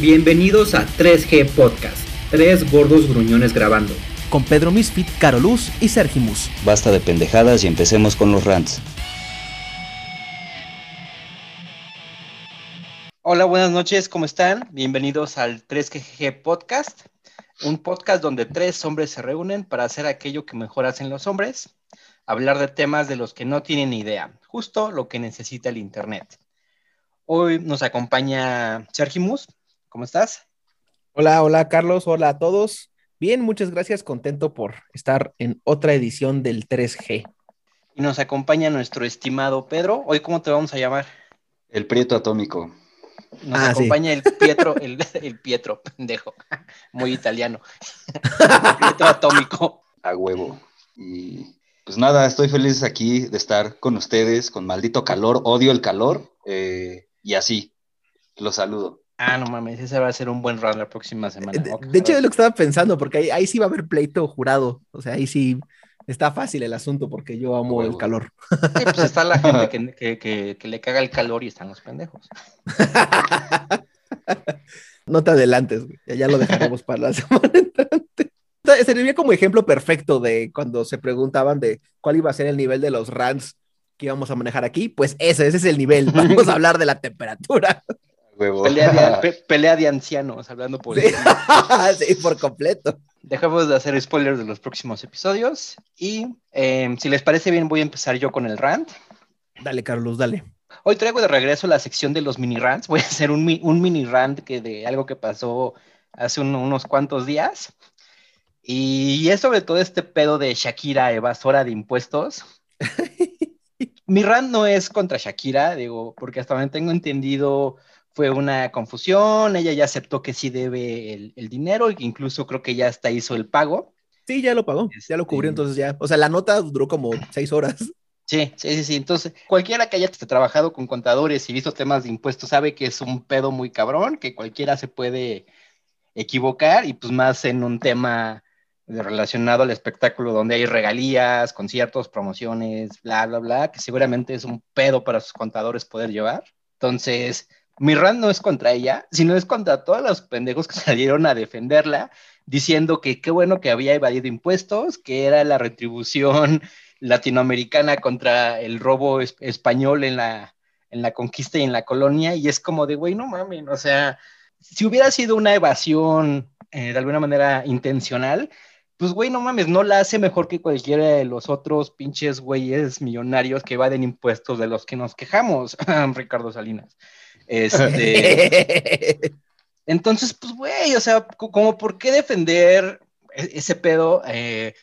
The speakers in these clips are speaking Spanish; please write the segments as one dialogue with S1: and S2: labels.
S1: Bienvenidos a 3G Podcast, tres gordos gruñones grabando.
S2: Con Pedro Misfit, Caroluz y Sergimus.
S3: Basta de pendejadas y empecemos con los rants.
S4: Hola, buenas noches, ¿cómo están? Bienvenidos al 3GG Podcast, un podcast donde tres hombres se reúnen para hacer aquello que mejor hacen los hombres, hablar de temas de los que no tienen idea, justo lo que necesita el Internet. Hoy nos acompaña Sergimus, ¿Cómo estás?
S2: Hola, hola Carlos, hola a todos. Bien, muchas gracias, contento por estar en otra edición del 3G.
S4: Y nos acompaña nuestro estimado Pedro. Hoy, ¿cómo te vamos a llamar?
S3: El Prieto Atómico.
S4: Nos ah, acompaña el Pietro, el, el, Pietro, pendejo, muy italiano. el Pietro Atómico.
S3: A huevo. Y pues nada, estoy feliz aquí de estar con ustedes, con maldito calor, odio el calor, eh, y así, los saludo.
S4: Ah, no mames, ese va a ser un buen round la próxima semana.
S2: De, hecho, es lo que estaba pensando, porque ahí, sí va a haber pleito jurado. O sea, ahí sí está fácil el asunto, porque yo amo el calor.
S4: Sí, pues está la gente que, le caga el calor y están los pendejos.
S2: no te adelantes, Ya, lo dejaremos para la semana entrante. Sería como ejemplo perfecto de cuando se preguntaban de cuál iba a ser el nivel de los rants que íbamos a manejar aquí. Pues ese, ese es el nivel. Vamos a hablar de la temperatura.
S4: Pelea de, ancianos, hablando por
S2: sí. por completo.
S4: Dejamos de hacer spoilers de los próximos episodios y em, si les parece bien voy a empezar yo con el rant.
S2: Dale, Carlos, dale.
S4: Hoy traigo de regreso la sección de los mini rants. Voy a hacer un, mini rant que de algo que pasó hace unos cuantos días. Y es sobre todo este pedo de Shakira, evasora de impuestos. Mi rant no es contra Shakira, digo, porque hasta donde tengo entendido, fue una confusión, ella ya aceptó que sí debe el, dinero y que incluso creo que ya hasta hizo el pago.
S2: Sí, ya lo pagó, ya lo cubrió, este, entonces ya, o sea, la nota duró como seis horas.
S4: Sí, sí, sí, sí. Entonces, cualquiera que haya trabajado con contadores y visto temas de impuestos sabe que es un pedo muy cabrón, que cualquiera se puede equivocar y pues más en un tema relacionado al espectáculo donde hay regalías, conciertos, promociones, bla, bla, bla, que seguramente es un pedo para sus contadores poder llevar. Entonces, mi rant no es contra ella, sino es contra todos los pendejos que salieron a defenderla, diciendo que qué bueno que había evadido impuestos, que era la retribución latinoamericana contra el robo español en la, en la conquista y en la colonia, y es como de, güey, no mames, o sea, si hubiera sido una evasión eh, de alguna manera intencional, pues güey, no mames, no la hace mejor que cualquiera de los otros pinches güeyes millonarios que evaden impuestos de los que nos quejamos, Ricardo Salinas. Este, entonces, pues, güey, o sea, como por qué defender e-, ese pedo. Eh,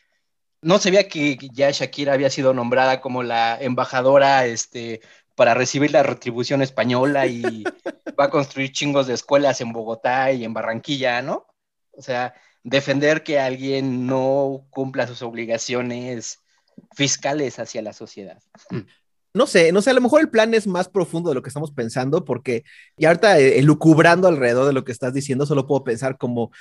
S4: no sabía que ya Shakira había sido nombrada como la embajadora este, para recibir la retribución española y va a construir chingos de escuelas en Bogotá y en Barranquilla, ¿no? O sea, defender que alguien no cumpla sus obligaciones fiscales hacia la sociedad.
S2: No sé, no sé, a lo mejor el plan es más profundo de lo que estamos pensando, porque y ahorita eh, lucubrando alrededor de lo que estás diciendo, solo puedo pensar como,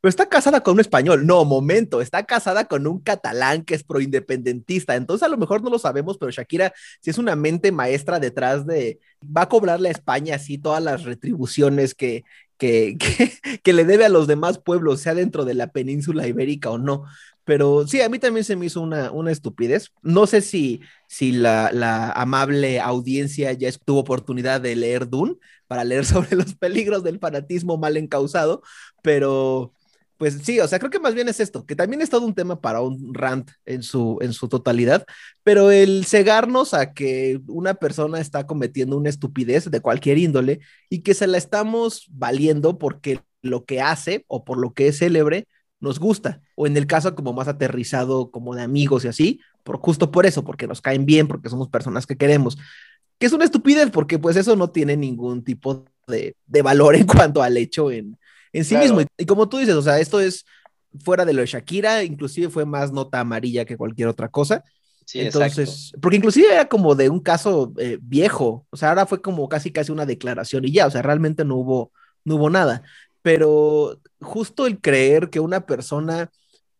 S2: pero está casada con un español. No, momento, está casada con un catalán que es proindependentista. Entonces a lo mejor no lo sabemos, pero Shakira si es una mente maestra detrás de, va a cobrarle a España así todas las retribuciones que, que, que le debe a los demás pueblos, sea dentro de la península ibérica o no. Pero sí, a mí también se me hizo una, una estupidez. No sé si, si la, la, amable audiencia ya tuvo oportunidad de leer Dune para leer sobre los peligros del fanatismo mal encausado, pero pues sí, o sea, creo que más bien es esto, que también es todo un tema para un rant en su, en su totalidad, pero el cegarnos a que una persona está cometiendo una estupidez de cualquier índole y que se la estamos valiendo porque lo que hace o por lo que es célebre nos gusta, o en el caso como más aterrizado, como de amigos y así, por justo por eso, porque nos caen bien, porque somos personas que queremos. Que es una estupidez, porque pues eso no tiene ningún tipo de, valor en cuanto al hecho en, en sí mismo. Y, como tú dices, o sea, esto es fuera de lo de Shakira, inclusive fue más nota amarilla que cualquier otra cosa. Sí, Entonces, porque inclusive era como de un caso eh, viejo, o sea, ahora fue como casi casi una declaración y ya, o sea, realmente no hubo, no hubo nada pero justo el creer que una persona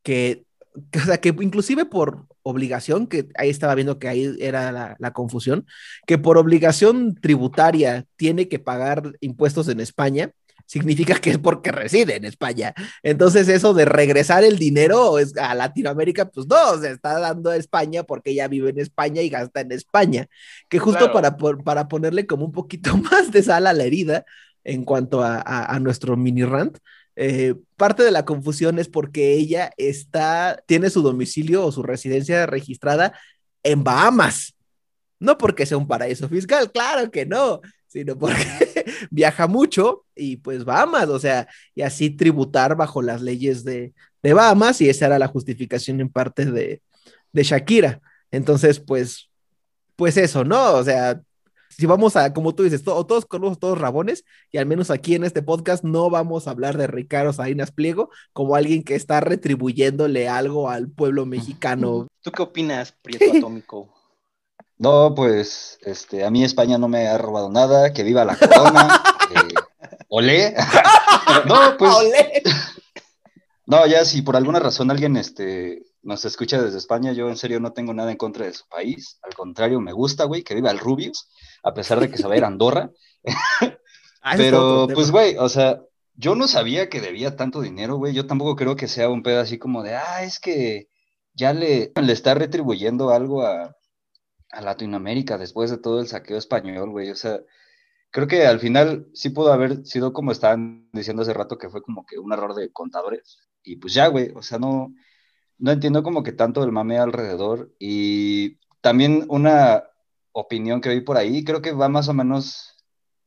S2: que, o sea, que inclusive por obligación, que ahí estaba viendo que ahí era la, confusión, que por obligación tributaria tiene que pagar impuestos en España, significa que es porque reside en España. Entonces, eso de regresar el dinero a Latinoamérica, pues no, se está dando a España porque ella vive en España y gasta en España. Que justo para, para ponerle como un poquito más de sal a la herida en cuanto a, nuestro mini rant. Eh, parte de la confusión es porque ella está, tiene su domicilio o su residencia registrada en Bahamas. No porque sea un paraíso fiscal, claro que no, sino porque viaja mucho y pues Bahamas, o sea, y así tributar bajo las leyes de, de Bahamas y esa era la justificación en parte de, de Shakira. Entonces, pues, pues eso, ¿no? O sea, si vamos a, como tú dices, todos conocemos todos rabones, y al menos aquí en este podcast no vamos a hablar de Ricardo Salinas Pliego como alguien que está retribuyéndole algo al pueblo mexicano.
S4: ¿Tú qué opinas, Prieto Atómico?
S3: No, pues, este, a mí España no me ha robado nada, que viva la corona. eh, olé. no, pues. No, ya si por alguna razón alguien este, nos escucha desde España, yo en serio no tengo nada en contra de su país. Al contrario, me gusta, güey, que viva el Rubius, a pesar de que se va a ir a Andorra. Ah, Pero, pues, güey, o sea, yo no sabía que debía tanto dinero, güey. Yo tampoco creo que sea un pedo así como de, ah, es que ya le, le está retribuyendo algo a, a Latinoamérica después de todo el saqueo español, güey. O sea, creo que al final sí pudo haber sido como estaban diciendo hace rato que fue como que un error de contadores. Y pues ya, güey, o sea, no, no entiendo como que tanto el mame alrededor. Y también una opinión que vi por ahí, creo que va más o menos,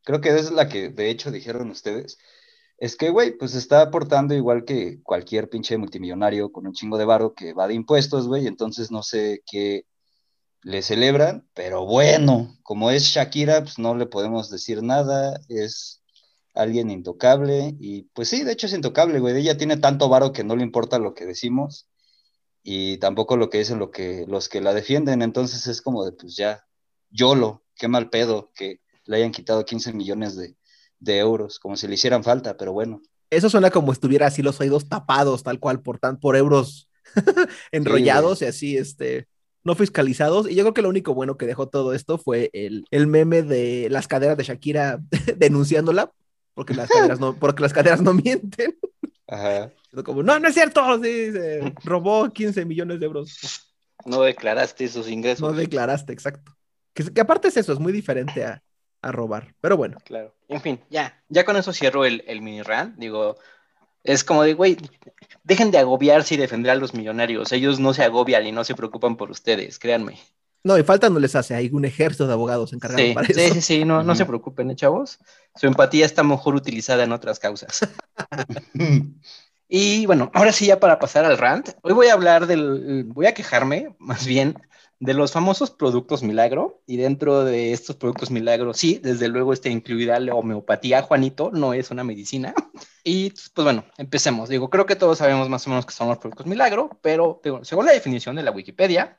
S3: creo que es la que de hecho dijeron ustedes. Es que, güey, pues está aportando igual que cualquier pinche multimillonario con un chingo de varo que va de impuestos, güey, entonces no sé qué le celebran, pero bueno, como es Shakira, pues no le podemos decir nada, es alguien intocable y pues sí, de hecho es intocable, güey, ella tiene tanto varo que no le importa lo que decimos y tampoco lo que dicen lo que, los que la defienden, entonces es como de pues ya, YOLO, qué mal pedo que le hayan quitado 15 millones de, euros, como si le hicieran falta, pero bueno.
S2: Eso suena como estuviera así los oídos tapados, tal cual, por, tan, por euros enrollados y así, este, no fiscalizados. Y yo creo que lo único bueno que dejó todo esto fue el, el meme de las caderas de Shakira denunciándola, porque las caderas no, porque las caderas no mienten. Ajá. Como, no, no es cierto, sí, se robó 15 millones de euros.
S4: No declaraste esos ingresos.
S2: No declaraste, exacto. Que, que aparte es eso, es muy diferente a, a, robar. Pero bueno.
S4: Claro. En fin, ya, ya con eso cierro el, el mini rant. Digo, es como de, güey, dejen de agobiarse y defender a los millonarios. Ellos no se agobian y no se preocupan por ustedes, créanme.
S2: No, y falta no les hace, hay un ejército de abogados encargados para eso.
S4: Sí, sí, sí, no, no se preocupen, ¿eh, chavos? Su empatía está mejor utilizada en otras causas. y bueno, ahora sí, ya para pasar al rant, hoy voy a hablar del, voy a quejarme, más bien, de los famosos productos milagro. Y dentro de estos productos milagro, sí, desde luego está incluida la homeopatía, Juanito, no es una medicina. Y pues bueno, empecemos. Digo, creo que todos sabemos más o menos qué son los productos milagro, pero según la definición de la Wikipedia,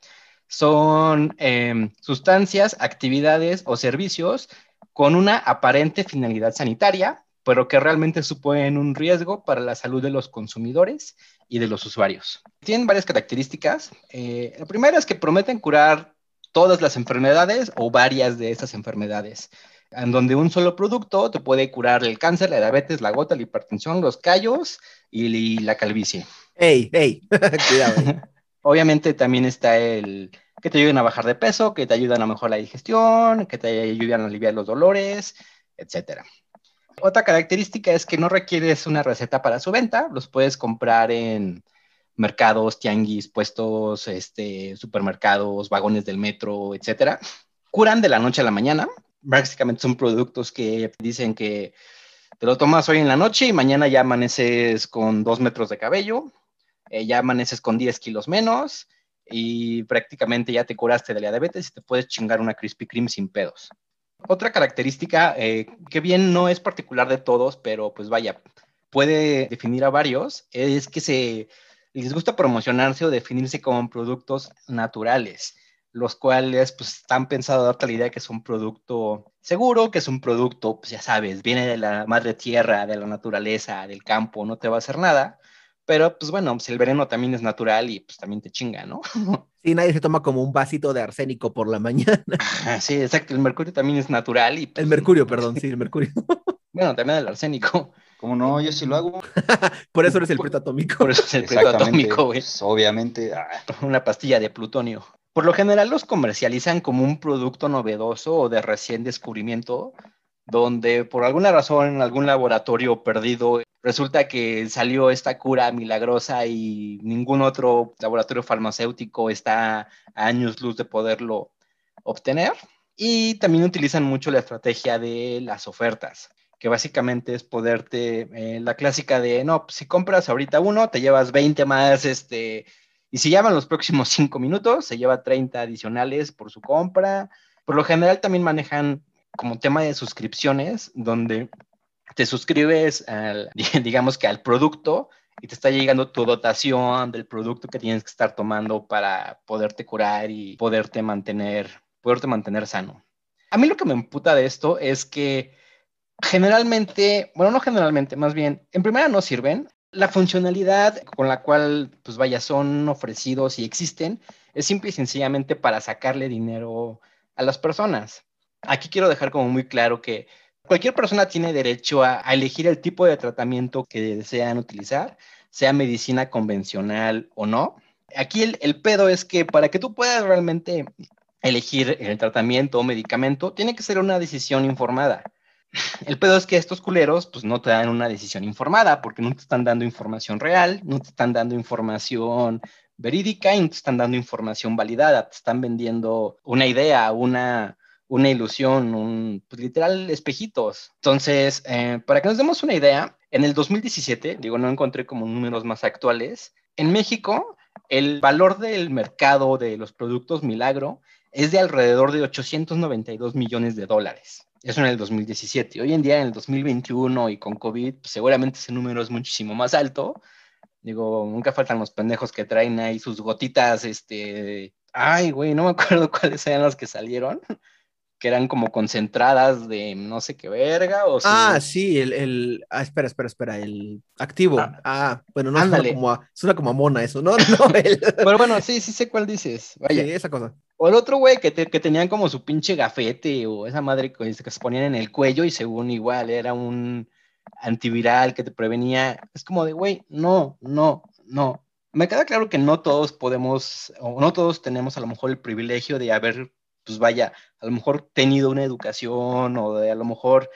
S4: son em, sustancias, actividades o servicios con una aparente finalidad sanitaria, pero que realmente suponen un riesgo para la salud de los consumidores y de los usuarios. Tienen varias características. Eh, la primera es que prometen curar todas las enfermedades o varias de estas enfermedades en donde un solo producto te puede curar el cáncer, la diabetes, la gota, la hipertensión, los callos y, la calvicie.
S2: ¡Ey, ey! Cuidado.
S4: Obviamente también está el que te ayudan a bajar de peso, que te ayudan a mejorar la digestión, que te ayudan a aliviar los dolores, etc. Otra característica es que no requieres una receta para su venta, los puedes comprar en mercados, tianguis, puestos, este, supermercados, vagones del metro, etc. Curan de la noche a la mañana, básicamente son productos que dicen que te lo tomas hoy en la noche y mañana ya amaneces con dos metros de cabello, eh, ya amaneces con 10 kilos menos y prácticamente ya te curaste de la diabetes y te puedes chingar una Krispy Kreme sin pedos. Otra característica eh, que bien no es particular de todos, pero pues vaya, puede definir a varios, es que se les gusta promocionarse o definirse como productos naturales los cuales pues están pensados a darte la idea que es un producto seguro, que es un producto, pues ya sabes, viene de la madre tierra, de la naturaleza, del campo, no te va a hacer nada. Pero pues bueno, pues el veneno también es natural y pues también te chinga, ¿no?
S2: Sí, nadie se toma como un vasito de arsénico por la mañana.
S4: sí, exacto, el mercurio también es natural y...
S2: Pues, el mercurio, perdón, sí, el mercurio.
S4: bueno, también el arsénico.
S3: ¿Cómo no? Yo sí lo hago.
S2: Por eso eres el prieto atómico.
S4: Por eso es el prieto atómico, güey.
S3: Pues, obviamente. ah,
S4: Una pastilla de plutonio. Por lo general los comercializan como un producto novedoso o de recién descubrimiento, donde por alguna razón algún laboratorio perdido resulta que salió esta cura milagrosa y ningún otro laboratorio farmacéutico está a años luz de poderlo obtener. Y también utilizan mucho la estrategia de las ofertas, que básicamente es poderte, eh, la clásica de, no, pues, si compras ahorita uno, te llevas 20 más, este, y si llaman los próximos 5 minutos, se lleva 30 adicionales por su compra. Por lo general también manejan como tema de suscripciones, donde te suscribes, al, digamos que al producto y te está llegando tu dotación del producto que tienes que estar tomando para poderte curar y poderte mantener, poderte mantener sano. A mí lo que me emputa de esto es que generalmente, bueno, no generalmente, más bien, en primera no sirven. La funcionalidad con la cual, pues vaya, son ofrecidos y existen es simple y sencillamente para sacarle dinero a las personas. Aquí quiero dejar como muy claro que cualquier persona tiene derecho a, elegir el tipo de tratamiento que desean utilizar, sea medicina convencional o no. Aquí el, el pedo es que para que tú puedas realmente elegir el tratamiento o medicamento, tiene que ser una decisión informada. El pedo es que estos culeros pues no te dan una decisión informada porque no te están dando información real, no te están dando información verídica y no te están dando información validada, te están vendiendo una idea, una, una ilusión, un, pues, literal espejitos. Entonces, eh, para que nos demos una idea, en el 2017, digo, no encontré como números más actuales, en México el valor del mercado de los productos Milagro es de alrededor de 892 millones de dólares. Eso en el 2017. Hoy en día, en el 2021 y con COVID, pues, seguramente ese número es muchísimo más alto. Digo, nunca faltan los pendejos que traen ahí sus gotitas, este... Ay, güey, no me acuerdo cuáles eran las que salieron que eran como concentradas de no sé qué verga. O
S2: Ah, sí, el, el... Ah, espera, espera, espera, el activo.
S4: Ah.
S2: Ah, bueno, no suena
S4: Ándale.
S2: como, a, suena como a mona eso. No, no, el...
S4: Pero bueno, sí, sí sé cuál dices. Vaya.
S2: Sí, esa cosa.
S4: O el otro güey que, te- que tenían como su pinche gafete o esa madre que, que se ponían en el cuello y según igual era un antiviral que te prevenía. Es como de, güey, no, no, no. Me queda claro que no todos podemos, o no todos tenemos a lo mejor el privilegio de haber, pues vaya, a lo mejor tenido una educación o a lo mejor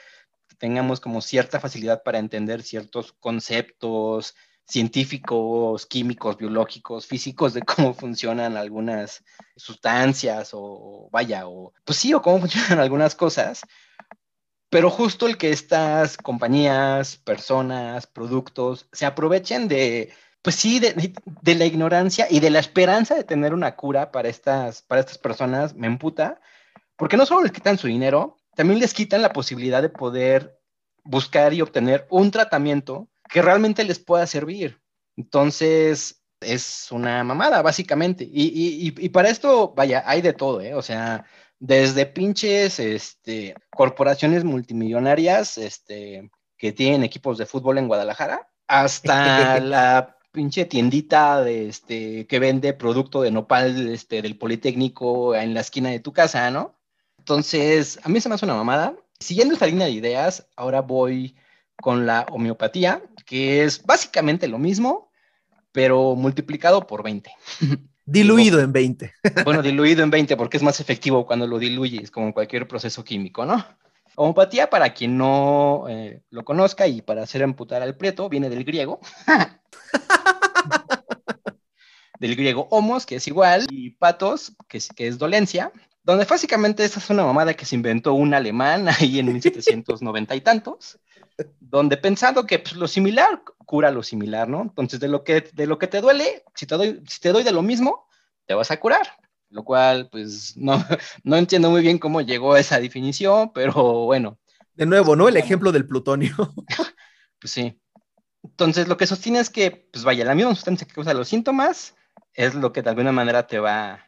S4: tengamos como cierta facilidad para entender ciertos conceptos científicos, químicos, biológicos, físicos de cómo funcionan algunas sustancias o vaya, o pues sí, o cómo funcionan algunas cosas, pero justo el que estas compañías, personas, productos se aprovechen de, pues sí, de, de la ignorancia y de la esperanza de tener una cura para estas, para estas personas, me emputa, porque no solo les quitan su dinero, también les quitan la posibilidad de poder buscar y obtener un tratamiento que realmente les pueda servir. Entonces, es una mamada, básicamente. Y, y, y, y para esto, vaya, hay de todo, ¿eh? O sea, desde pinches este, corporaciones multimillonarias este, que tienen equipos de fútbol en Guadalajara, hasta la pinche tiendita de, este, que vende producto de nopal este, del Politécnico en la esquina de tu casa, ¿no? Entonces, a mí se me hace una mamada. Siguiendo esta línea de ideas, ahora voy con la homeopatía, que es básicamente lo mismo, pero multiplicado por 20.
S2: Diluido en 20.
S4: Bueno, diluido en 20 porque es más efectivo cuando lo diluyes, como en cualquier proceso químico, ¿no? Homeopatía, para quien no eh, lo conozca y para hacer amputar al prieto, viene del griego. del griego homos, que es igual, y patos, que es, que es dolencia, donde básicamente esta es una mamada que se inventó un alemán ahí en 1790 y tantos, donde pensando que pues, lo similar cura lo similar, ¿no? Entonces, de lo que, de lo que te duele, si te, doy, si te doy de lo mismo, te vas a curar. Lo cual, pues, no, no entiendo muy bien cómo llegó a esa definición, pero bueno.
S2: De nuevo, ¿no? El ejemplo del plutonio.
S4: Pues sí. Entonces, lo que sostiene es que, pues vaya, la misma sustancia que causa los síntomas es lo que de alguna manera te va,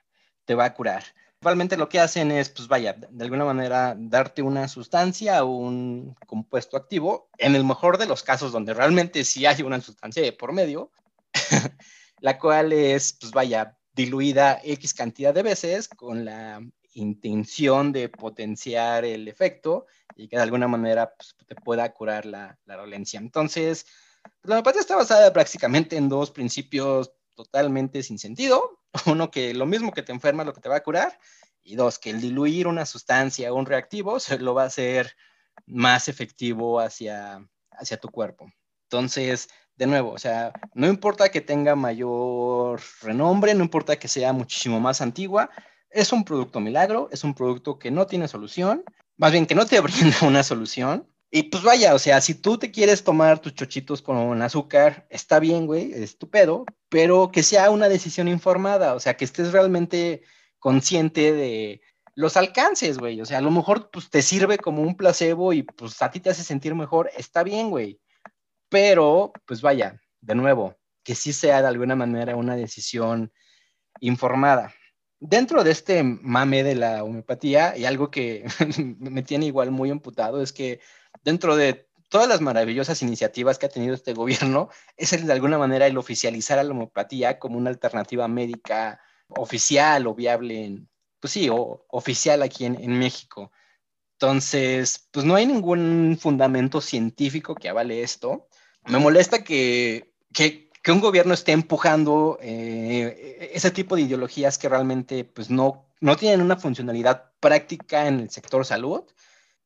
S4: te va a curar. Principalmente lo que hacen es, pues vaya, de alguna manera darte una sustancia o un compuesto activo, en el mejor de los casos donde realmente sí hay una sustancia de por medio, la cual es, pues vaya, diluida X cantidad de veces con la intención de potenciar el efecto y que de alguna manera pues, te pueda curar la, la dolencia. Entonces, la homeopatía está basada prácticamente en dos principios totalmente sin sentido. Uno, que lo mismo que te enferma, lo que te va a curar. Y dos, que el diluir una sustancia o un reactivo se lo va a hacer más efectivo hacia, hacia tu cuerpo. Entonces, de nuevo, o sea, no importa que tenga mayor renombre, no importa que sea muchísimo más antigua, es un producto milagro, es un producto que no tiene solución, más bien que no te brinda una solución. Y pues vaya, o sea, si tú te quieres tomar tus chochitos con azúcar, está bien, güey, es pero que sea una decisión informada, o sea, que estés realmente consciente de los alcances, güey. O sea, a lo mejor pues, te sirve como un placebo y pues a ti te hace sentir mejor, está bien, güey. Pero, pues vaya, de nuevo, que sí sea de alguna manera una decisión informada. Dentro de este mame de la homeopatía, y algo que me tiene igual muy imputado, es que dentro de todas las maravillosas iniciativas que ha tenido este gobierno, es de alguna manera el oficializar a la homeopatía como una alternativa médica oficial o viable, pues sí, o, oficial aquí en, en México. Entonces, pues no hay ningún fundamento científico que avale esto. Me molesta que, que, un gobierno esté empujando eh, ese tipo de ideologías que realmente pues no, no tienen una funcionalidad práctica en el sector salud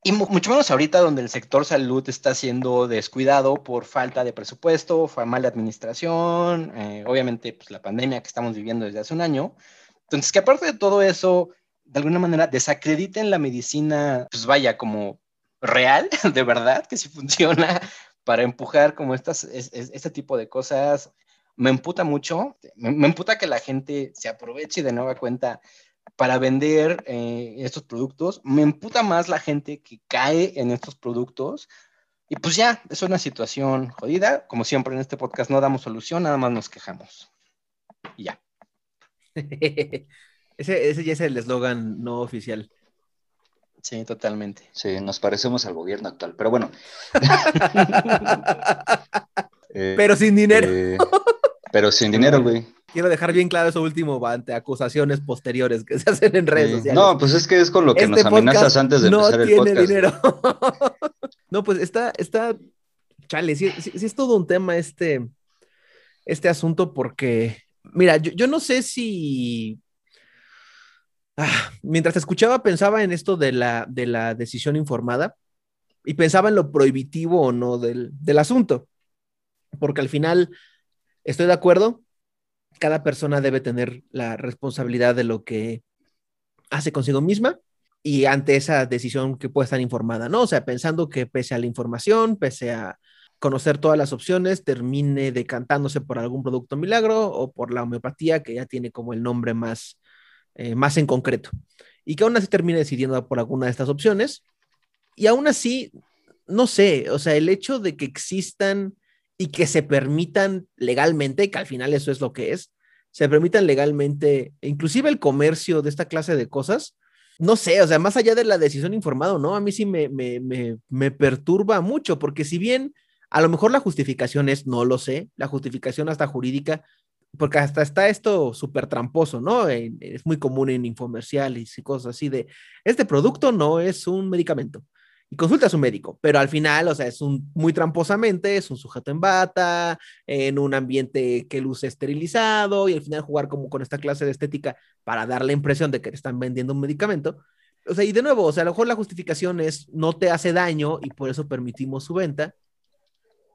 S4: y mucho menos ahorita donde el sector salud está siendo descuidado por falta de presupuesto, mala administración, eh, obviamente pues la pandemia que estamos viviendo desde hace un año. Entonces, que aparte de todo eso, de alguna manera desacrediten la medicina, pues vaya, como real, de verdad, que sí funciona para empujar como estas, este tipo de cosas, me emputa mucho, me, me emputa que la gente se aproveche de nueva cuenta para vender eh, estos productos. Me emputa más la gente que cae en estos productos. Y pues ya, es una situación jodida. Como siempre en este podcast no damos solución, nada más nos quejamos. Y ya.
S2: ese, ese ya es el eslogan no oficial.
S4: Sí, totalmente.
S3: Sí, nos parecemos al gobierno actual, pero bueno.
S2: pero sin dinero. Eh,
S3: pero sin dinero, güey
S2: quiero dejar bien claro eso último ante acusaciones posteriores que se hacen en redes sociales.
S3: No, pues es que es con lo que este nos amenazas antes de empezar el podcast.
S2: No tiene dinero. no, pues está, está, chale, sí, es todo un tema este, este asunto porque, mira, yo, no sé si... Ah, mientras escuchaba pensaba en esto de la, de la decisión informada y pensaba en lo prohibitivo o no del, del asunto, porque al final estoy de acuerdo, cada persona debe tener la responsabilidad de lo que hace consigo misma y ante esa decisión que pueda estar informada, ¿no? O sea, pensando que pese a la información, pese a conocer todas las opciones, termine decantándose por algún producto milagro o por la homeopatía, que ya tiene como el nombre más, eh, más en concreto. Y que aún así termine decidiendo por alguna de estas opciones. Y aún así, no sé, o sea, el hecho de que existan y que se permitan legalmente, que al final eso es lo que es, se permitan legalmente, inclusive el comercio de esta clase de cosas, no sé, o sea, más allá de la decisión informada, ¿no? A mí sí me, me, me, perturba mucho, porque si bien a lo mejor la justificación es, no lo sé, la justificación hasta jurídica, porque hasta está esto súper tramposo, ¿no? es muy común en infomerciales y cosas así de, este producto no es un medicamento y consulta a su médico, pero al final, o sea, es un muy tramposamente, es un sujeto en bata, en un ambiente que luce esterilizado y al final jugar como con esta clase de estética para dar la impresión de que te están vendiendo un medicamento. O sea, y de nuevo, o sea, a lo mejor la justificación es no te hace daño y por eso permitimos su venta,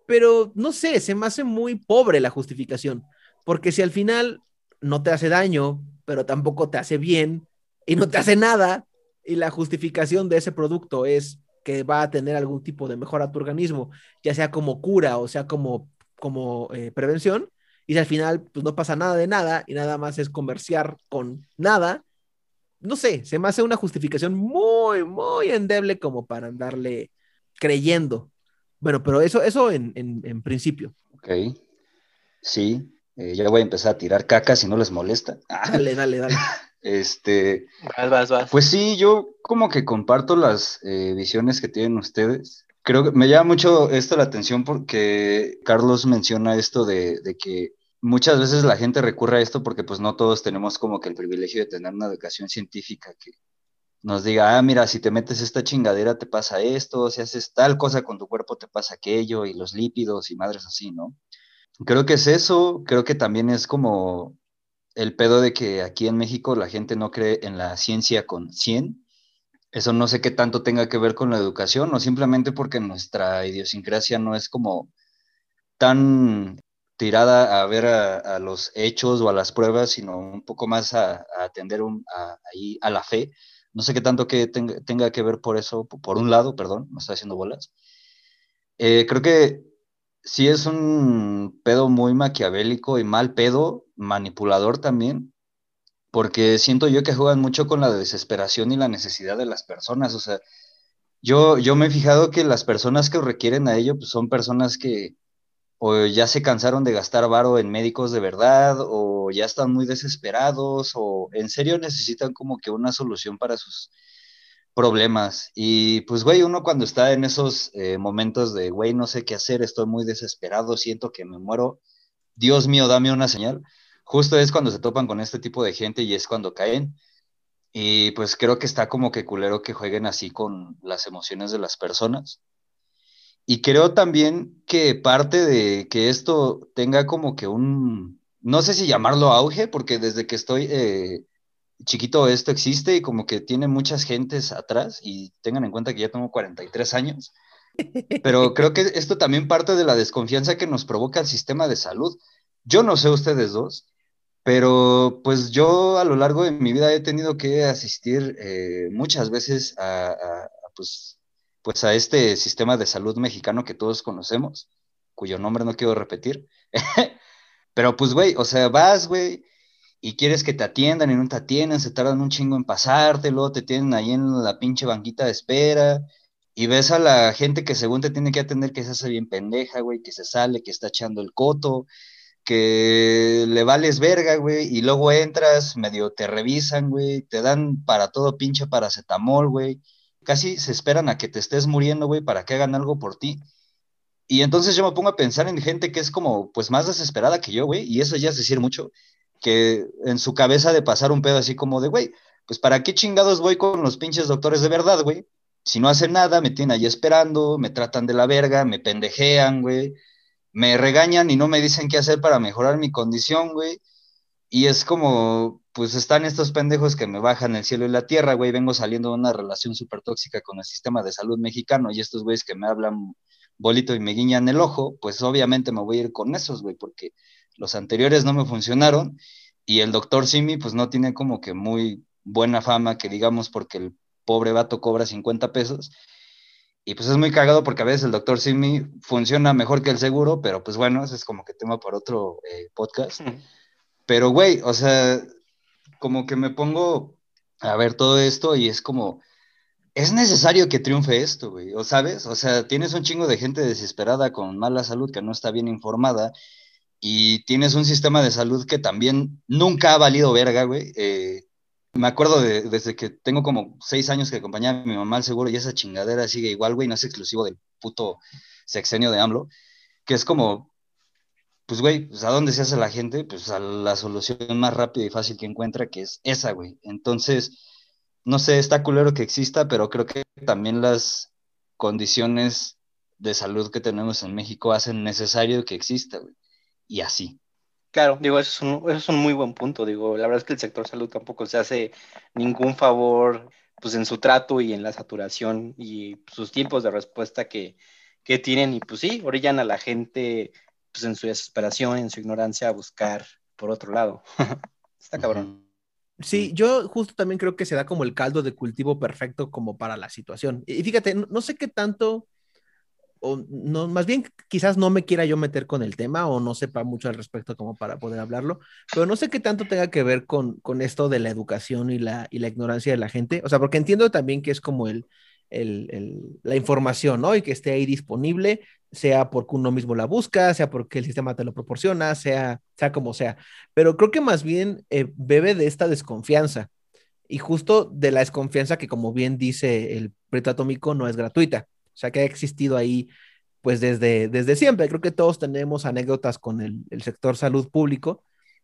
S2: pero no sé, se me hace muy pobre la justificación, porque si al final no te hace daño, pero tampoco te hace bien y no te hace nada, y la justificación de ese producto es que va a tener algún tipo de mejora a tu organismo, ya sea como cura o sea como, como eh, prevención, y si al final pues no pasa nada de nada y nada más es comerciar con nada, no sé, se me hace una justificación muy, muy endeble como para andarle creyendo. Bueno, pero eso, eso en, en, principio.
S3: Ok. Sí, eh, ya voy a empezar a tirar caca si no les molesta.
S2: Dale, dale, dale.
S3: Este, pues sí, yo como que comparto las eh, visiones que tienen ustedes. Creo que me llama mucho esto la atención porque Carlos menciona esto de, que muchas veces la gente recurre a esto porque pues no todos tenemos como que el privilegio de tener una educación científica que, nos diga, ah, mira, si te metes esta chingadera te pasa esto, si haces tal cosa con tu cuerpo te pasa aquello, y los lípidos y madres así, ¿no? Creo que es eso, creo que también es como el pedo de que aquí en México la gente no cree en la ciencia con 100. Eso no sé qué tanto tenga que ver con la educación o simplemente porque nuestra idiosincrasia no es como tan tirada a ver a, los hechos o a las pruebas, sino un poco más a, atender a, ahí a la fe. No sé qué tanto que tenga, que ver por eso, por un lado, perdón, me está haciendo bolas. Eh, creo que sí es un pedo muy maquiavélico y mal pedo, manipulador también, porque siento yo que juegan mucho con la desesperación y la necesidad de las personas. O sea, yo, yo me he fijado que las personas que requieren a ello pues son personas que o ya se cansaron de gastar varo en médicos de verdad, o ya están muy desesperados, o en serio necesitan como que una solución para sus problemas. Y pues, güey, uno cuando está en esos eh, momentos de, güey, no sé qué hacer, estoy muy desesperado, siento que me muero, Dios mío, dame una señal. Justo es cuando se topan con este tipo de gente y es cuando caen. Y pues creo que está como que culero que jueguen así con las emociones de las personas. Y creo también que parte de que esto tenga como que un, no sé si llamarlo auge, porque desde que estoy eh, chiquito esto existe y como que tiene muchas gentes atrás y tengan en cuenta que ya tengo 43 años. Pero creo que esto también parte de la desconfianza que nos provoca el sistema de salud. Yo no sé ustedes dos, pero pues yo a lo largo de mi vida he tenido que asistir eh, muchas veces a, pues, pues a este sistema de salud mexicano que todos conocemos, cuyo nombre no quiero repetir. Pero pues, güey, o sea, vas, güey, y quieres que te atiendan y no te atienden, se tardan un chingo en pasártelo, te tienen ahí en la pinche banquita de espera, y ves a la gente que según te tiene que atender que se hace bien pendeja, güey, que se sale, que está echando el coto, que le vales verga, güey, y luego entras, medio te revisan, güey, te dan para todo pinche paracetamol, güey, casi se esperan a que te estés muriendo, güey, para que hagan algo por ti. Y entonces yo me pongo a pensar en gente que es como, pues, más desesperada que yo, güey, y eso ya es decir mucho, que en su cabeza de pasar un pedo así como de, güey, pues, ¿para qué chingados voy con los pinches doctores de verdad, güey? Si no hacen nada, me tienen ahí esperando, me tratan de la verga, me pendejean, güey, me regañan y no me dicen qué hacer para mejorar mi condición, güey. Y es como, pues están estos pendejos que me bajan el cielo y la tierra, güey, vengo saliendo de una relación súper tóxica con el sistema de salud mexicano y estos güeyes que me hablan bolito y me guiñan el ojo, pues obviamente me voy a ir con esos, güey, porque los anteriores no me funcionaron y el doctor Simi, pues no tiene como que muy buena fama, que digamos, porque el pobre vato cobra 50 pesos. Y pues es muy cagado porque a veces el doctor Simi funciona mejor que el seguro, pero pues bueno, ese es como que tema para otro eh, podcast. Pero, güey, o sea, como que me pongo a ver todo esto y es como, es necesario que triunfe esto, güey, o sabes, o sea, tienes un chingo de gente desesperada con mala salud que no está bien informada y tienes un sistema de salud que también nunca ha valido verga, güey. Eh, me acuerdo de, desde que tengo como seis años que acompañaba a mi mamá al seguro y esa chingadera sigue igual, güey, no es exclusivo del puto sexenio de AMLO, que es como, pues, güey, pues, ¿a dónde se hace la gente? Pues a la solución más rápida y fácil que encuentra, que es esa, güey. Entonces, no sé, está culero que exista, pero creo que también las condiciones de salud que tenemos en México hacen necesario que exista, güey. Y así.
S4: Claro, digo, eso es, un, eso es un muy buen punto. Digo, la verdad es que el sector salud tampoco se hace ningún favor pues en su trato y en la saturación y sus tiempos de respuesta que, que tienen y pues sí, orillan a la gente pues en su desesperación, en su ignorancia, a buscar por otro lado. Está cabrón.
S2: Sí, yo justo también creo que se da como el caldo de cultivo perfecto como para la situación. Y fíjate, no, sé qué tanto, o no, más bien quizás no me quiera yo meter con el tema o no sepa mucho al respecto como para poder hablarlo, pero no sé qué tanto tenga que ver con, con esto de la educación y la, y la ignorancia de la gente. O sea, porque entiendo también que es como el, la información, ¿no? Y que esté ahí disponible, sea porque uno mismo la busca, sea porque el sistema te lo proporciona, sea, sea como sea. Pero creo que más bien eh, bebe de esta desconfianza y justo de la desconfianza que, como bien dice el preto atómico, no es gratuita. O sea, que ha existido ahí pues desde, desde siempre. Creo que todos tenemos anécdotas con el, el sector salud público,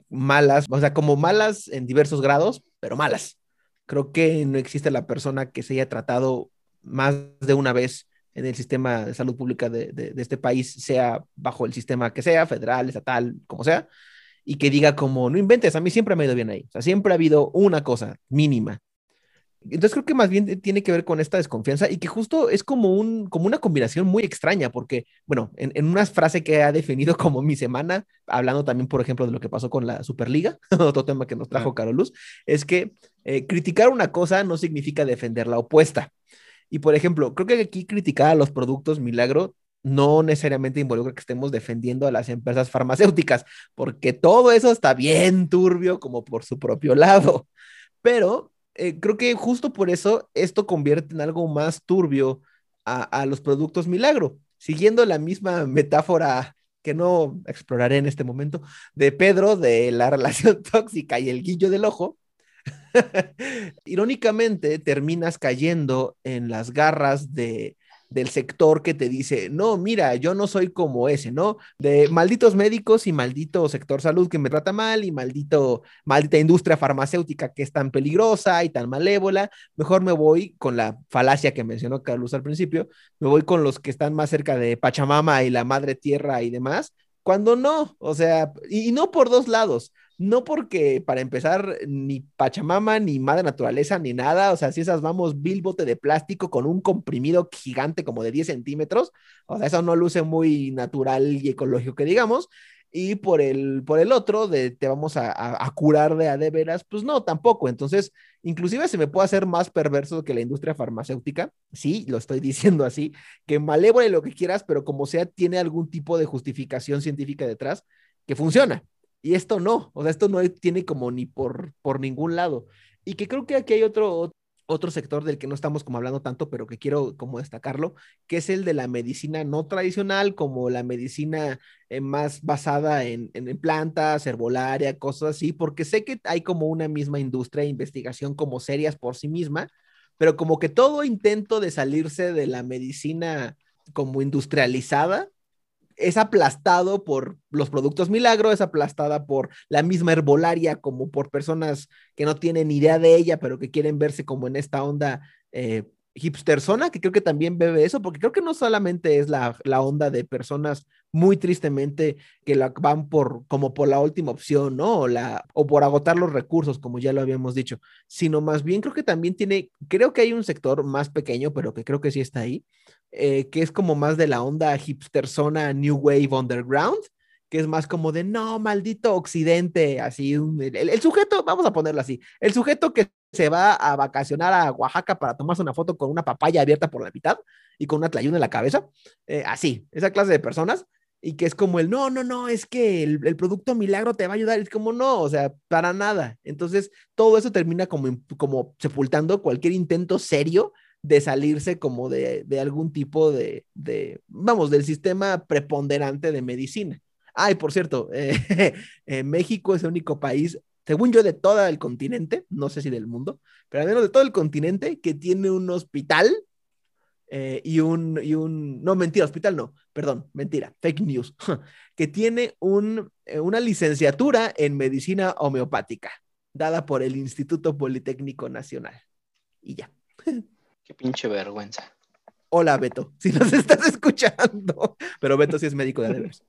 S2: malas, o sea, como malas en diversos grados, pero malas. Creo que no existe la persona que se haya tratado más de una vez en el sistema de salud pública de, este país, sea bajo el sistema que sea, federal, estatal, como sea, y que diga como, no inventes, a mí siempre me ha ido bien ahí. O sea, siempre ha habido una cosa mínima entonces creo que más bien tiene que ver con esta desconfianza y que justo es como, un, como una combinación muy extraña, porque, bueno, en, una frase que ha definido como mi semana, hablando también, por ejemplo, de lo que pasó con la Superliga, otro tema que nos trajo Carolus, es que eh, criticar una cosa no significa defender la opuesta. Y, por ejemplo, creo que aquí criticar a los productos milagro no necesariamente involucra que estemos defendiendo a las empresas farmacéuticas, porque todo eso está bien turbio como por su propio lado. Pero eh, creo que justo por eso esto convierte en algo más turbio a, los productos milagro, siguiendo la misma metáfora que no exploraré en este momento, de Pedro de la relación tóxica y el guillo del ojo, irónicamente terminas cayendo en las garras de del sector que te dice, no, mira, yo no soy como ese, ¿no? De malditos médicos y maldito sector salud que me trata mal y maldito, maldita industria farmacéutica que es tan peligrosa y tan malévola, mejor me voy con la falacia que mencionó Carlos al principio, me voy con los que están más cerca de Pachamama y la madre tierra y demás, cuando no, o sea, y, no por dos lados, no porque para empezar ni Pachamama, ni Madre Naturaleza, ni nada, o sea, si esas vamos, vil bote de plástico con un comprimido gigante como de 10 centímetros, o sea, eso no luce muy natural y ecológico que digamos, y por el, por el otro, de te vamos a, curar de a de veras, pues no, tampoco. Entonces, inclusive se me puede hacer más perverso que la industria farmacéutica, sí, lo estoy diciendo así, que malévola y lo que quieras, pero como sea, tiene algún tipo de justificación científica detrás que funciona. Y esto no, o sea, esto no tiene como ni por, por ningún lado. Y que creo que aquí hay otro, otro sector del que no estamos como hablando tanto, pero que quiero como destacarlo, que es el de la medicina no tradicional, como la medicina eh, más basada en, en, plantas, herbolaria, cosas así, porque sé que hay como una misma industria de investigación como serias por sí misma, pero como que todo intento de salirse de la medicina como industrializada es aplastado por los productos milagro, es aplastada por la misma herbolaria, como por personas que no tienen idea de ella, pero que quieren verse como en esta onda eh, hipsterzona, que creo que también bebe eso, porque creo que no solamente es la, la, onda de personas muy tristemente que la van por como por la última opción, ¿no? O, la, o por agotar los recursos, como ya lo habíamos dicho, sino más bien creo que también tiene, creo que hay un sector más pequeño, pero que creo que sí está ahí, eh, que es como más de la onda hipsterzona New Wave Underground, que es más como de no, maldito occidente, así, el, sujeto, vamos a ponerlo así, el sujeto que se va a vacacionar a Oaxaca para tomarse una foto con una papaya abierta por la mitad y con una tlayuna en la cabeza, eh, así, esa clase de personas, y que es como el no, no, no, es que el, el, producto milagro te va a ayudar, es como no, o sea, para nada. Entonces, todo eso termina como, como sepultando cualquier intento serio de salirse como de, algún tipo de, vamos, del sistema preponderante de medicina. Ay, por cierto, eh, eh, México es el único país, según yo, de todo el continente, no sé si del mundo, pero al menos de todo el continente, que tiene un hospital eh, y, un, y un, no, mentira, hospital no, perdón, mentira, fake news, que tiene un, una licenciatura en medicina homeopática, dada por el Instituto Politécnico Nacional. Y ya.
S4: Qué pinche vergüenza.
S2: Hola, Beto, si nos estás escuchando. Pero Beto sí es médico de Adevers.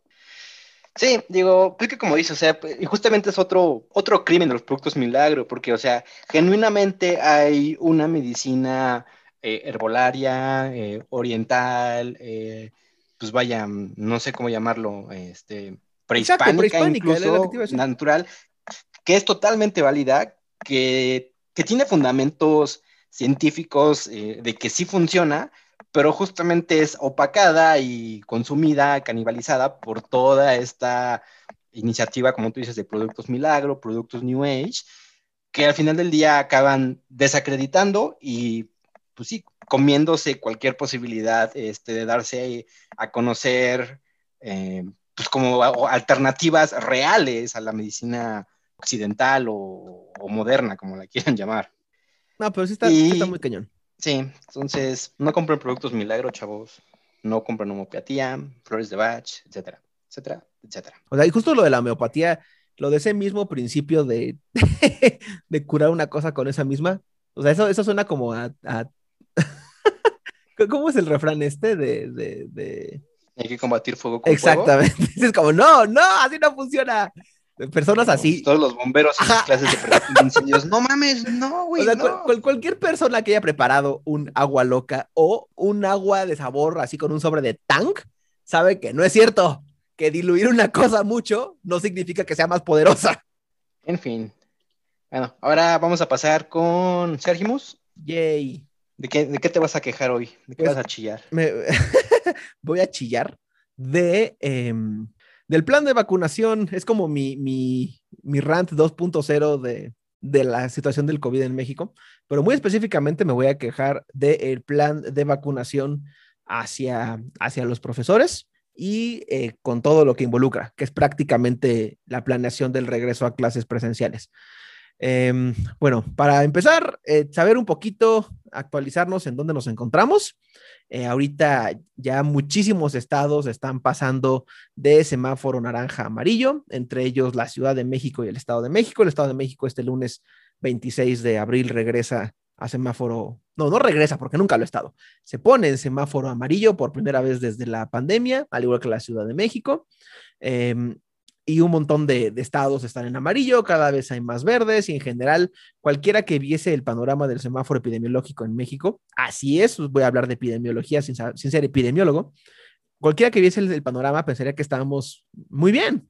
S4: Sí, digo, pues que como dice, o sea, y justamente es otro, otro crimen de los productos milagro, porque, o sea, genuinamente hay una medicina eh, herbolaria, eh, oriental, eh, pues vaya, no sé cómo llamarlo, este, prehispánica, incluso, natural, que es totalmente válida, que, que tiene fundamentos científicos de que sí funciona, pero justamente es opacada y consumida, canibalizada por toda esta iniciativa, como tú dices, de productos milagro, productos New Age, que al final del día acaban desacreditando y, pues sí, comiéndose cualquier posibilidad este, de darse a conocer, eh, pues como alternativas reales a la medicina occidental o moderna, como la quieran llamar.
S2: No, pero sí está, está muy cañón.
S4: Sí, entonces no compren productos milagro, chavos. No compren homeopatía, flores de Bach, etcétera, etcétera, etcétera.
S2: O sea, y justo lo de la homeopatía, lo de ese mismo principio de, de curar una cosa con esa misma, O sea, eso, eso suena como a... ¿Cómo es el refrán este de... de,
S4: Hay que combatir fuego con
S2: Exactamente. Es como, no, no, así no funciona. Personas así.
S4: Todos los bomberos en sus clases de incendios. No mames, no, güey.
S2: cualquier persona que haya preparado un agua loca o un agua de sabor así con un sobre de tank, sabe que no es cierto. Que diluir una cosa mucho no significa que sea más poderosa.
S4: En fin. Bueno, ahora vamos a pasar con Sergimus.
S2: Yay.
S4: ¿De qué, ¿De qué, te vas a quejar hoy? ¿De qué pues, vas a chillar?
S2: Voy a chillar de em, del plan de vacunación. Es como mi, mi, mi rant 2.0 de, de la situación del COVID en México, pero muy específicamente me voy a quejar del plan de vacunación hacia, hacia los profesores y eh, con todo lo que involucra, que es prácticamente la planeación del regreso a clases presenciales. Em, bueno, para empezar, eh, saber un poquito, actualizarnos en dónde nos encontramos. Eh, ahorita ya muchísimos estados están pasando de semáforo naranja a amarillo, entre ellos la Ciudad de México y el Estado de México. El Estado de México este lunes 26 de abril regresa a semáforo, no, no regresa porque nunca lo ha estado. Se pone en semáforo amarillo por primera vez desde la pandemia, al igual que la Ciudad de México. Em, y un montón de, estados están en amarillo, cada vez hay más verdes y en general cualquiera que viese el panorama del semáforo epidemiológico en México, así es, voy a hablar de epidemiología sin, ser epidemiólogo, cualquiera que viese el, panorama pensaría que estábamos muy bien,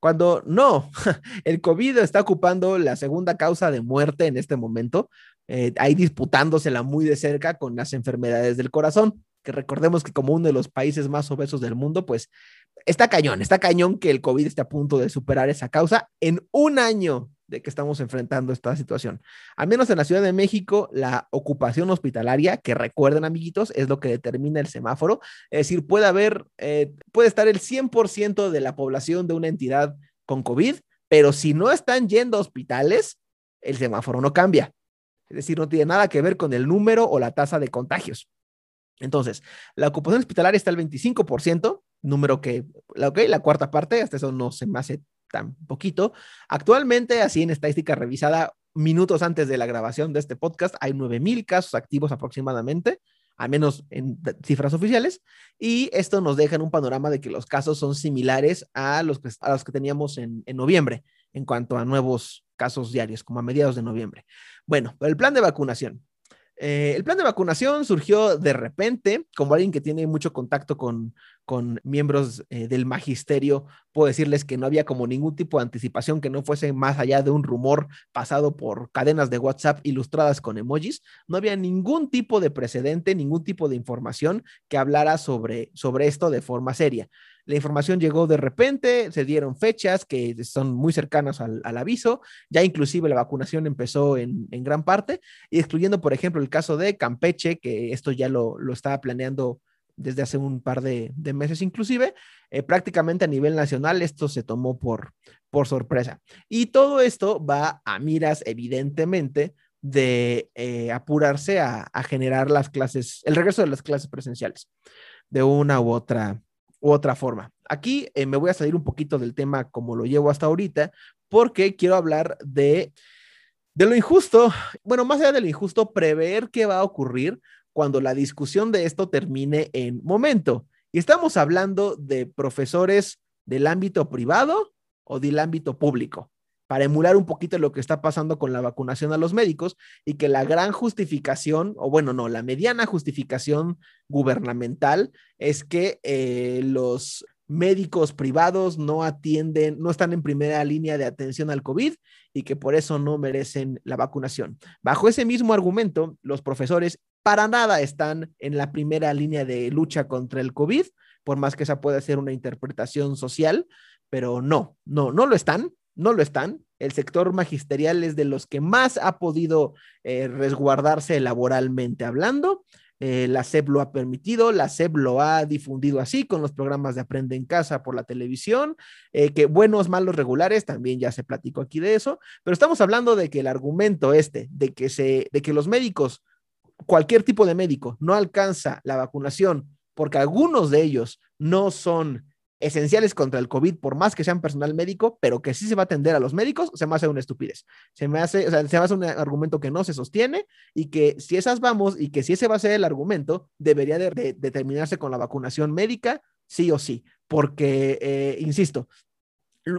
S2: cuando no, el COVID está ocupando la segunda causa de muerte en este momento, eh, ahí disputándosela muy de cerca con las enfermedades del corazón, que recordemos que como uno de los países más obesos del mundo, pues está cañón, está cañón que el COVID esté a punto de superar esa causa en un año de que estamos enfrentando esta situación. Al menos en la Ciudad de México, la ocupación hospitalaria, que recuerden amiguitos, es lo que determina el semáforo. Es decir, puede haber, eh, puede estar el 100% de la población de una entidad con COVID, pero si no están yendo a hospitales, el semáforo no cambia. Es decir, no tiene nada que ver con el número o la tasa de contagios. Entonces, la ocupación hospitalaria está al 25%, número que, okay, la cuarta parte, hasta eso no se me hace tan poquito. Actualmente, así en estadística revisada, minutos antes de la grabación de este podcast, hay 9.000 casos activos aproximadamente, al menos en cifras oficiales, y esto nos deja en un panorama de que los casos son similares a los que, a los que teníamos en, en noviembre en cuanto a nuevos casos diarios, como a mediados de noviembre. Bueno, el plan de vacunación. Eh, el plan de vacunación surgió de repente, como alguien que tiene mucho contacto con, con miembros eh, del magisterio, puedo decirles que no había como ningún tipo de anticipación que no fuese más allá de un rumor pasado por cadenas de WhatsApp ilustradas con emojis. No había ningún tipo de precedente, ningún tipo de información que hablara sobre, sobre esto de forma seria. La información llegó de repente, se dieron fechas que son muy cercanas al, aviso, ya inclusive la vacunación empezó en, gran parte, y excluyendo, por ejemplo, el caso de Campeche, que esto ya lo, estaba planeando desde hace un par de, meses inclusive, eh, prácticamente a nivel nacional esto se tomó por, por sorpresa. Y todo esto va a miras, evidentemente, de eh, apurarse a, generar las clases, el regreso de las clases presenciales, de una u otra u otra forma. Aquí eh, me voy a salir un poquito del tema como lo llevo hasta ahorita, porque quiero hablar de, de lo injusto, bueno, más allá de lo injusto, prever qué va a ocurrir cuando la discusión de esto termine en momento. Y estamos hablando de profesores del ámbito privado o del ámbito público para emular un poquito lo que está pasando con la vacunación a los médicos y que la gran justificación, o bueno, no, la mediana justificación gubernamental es que eh, los médicos privados no atienden, no están en primera línea de atención al COVID y que por eso no merecen la vacunación. Bajo ese mismo argumento, los profesores para nada están en la primera línea de lucha contra el COVID, por más que esa pueda ser una interpretación social, pero no, no, no lo están no lo están. El sector magisterial es de los que más ha podido eh, resguardarse laboralmente hablando. Eh, la SEP lo ha permitido, la SEP lo ha difundido así con los programas de Aprende en Casa por la televisión, eh, que buenos, malos, regulares, también ya se platicó aquí de eso, pero estamos hablando de que el argumento este, de que, se, de que los médicos, cualquier tipo de médico, no alcanza la vacunación porque algunos de ellos no son esenciales contra el COVID, por más que sean personal médico, pero que sí se va a atender a los médicos, se me hace una estupidez. Se me hace, o sea, se me hace un argumento que no se sostiene y que si esas vamos y que si ese va a ser el argumento, debería de, determinarse con la vacunación médica, sí o sí, porque, eh, insisto,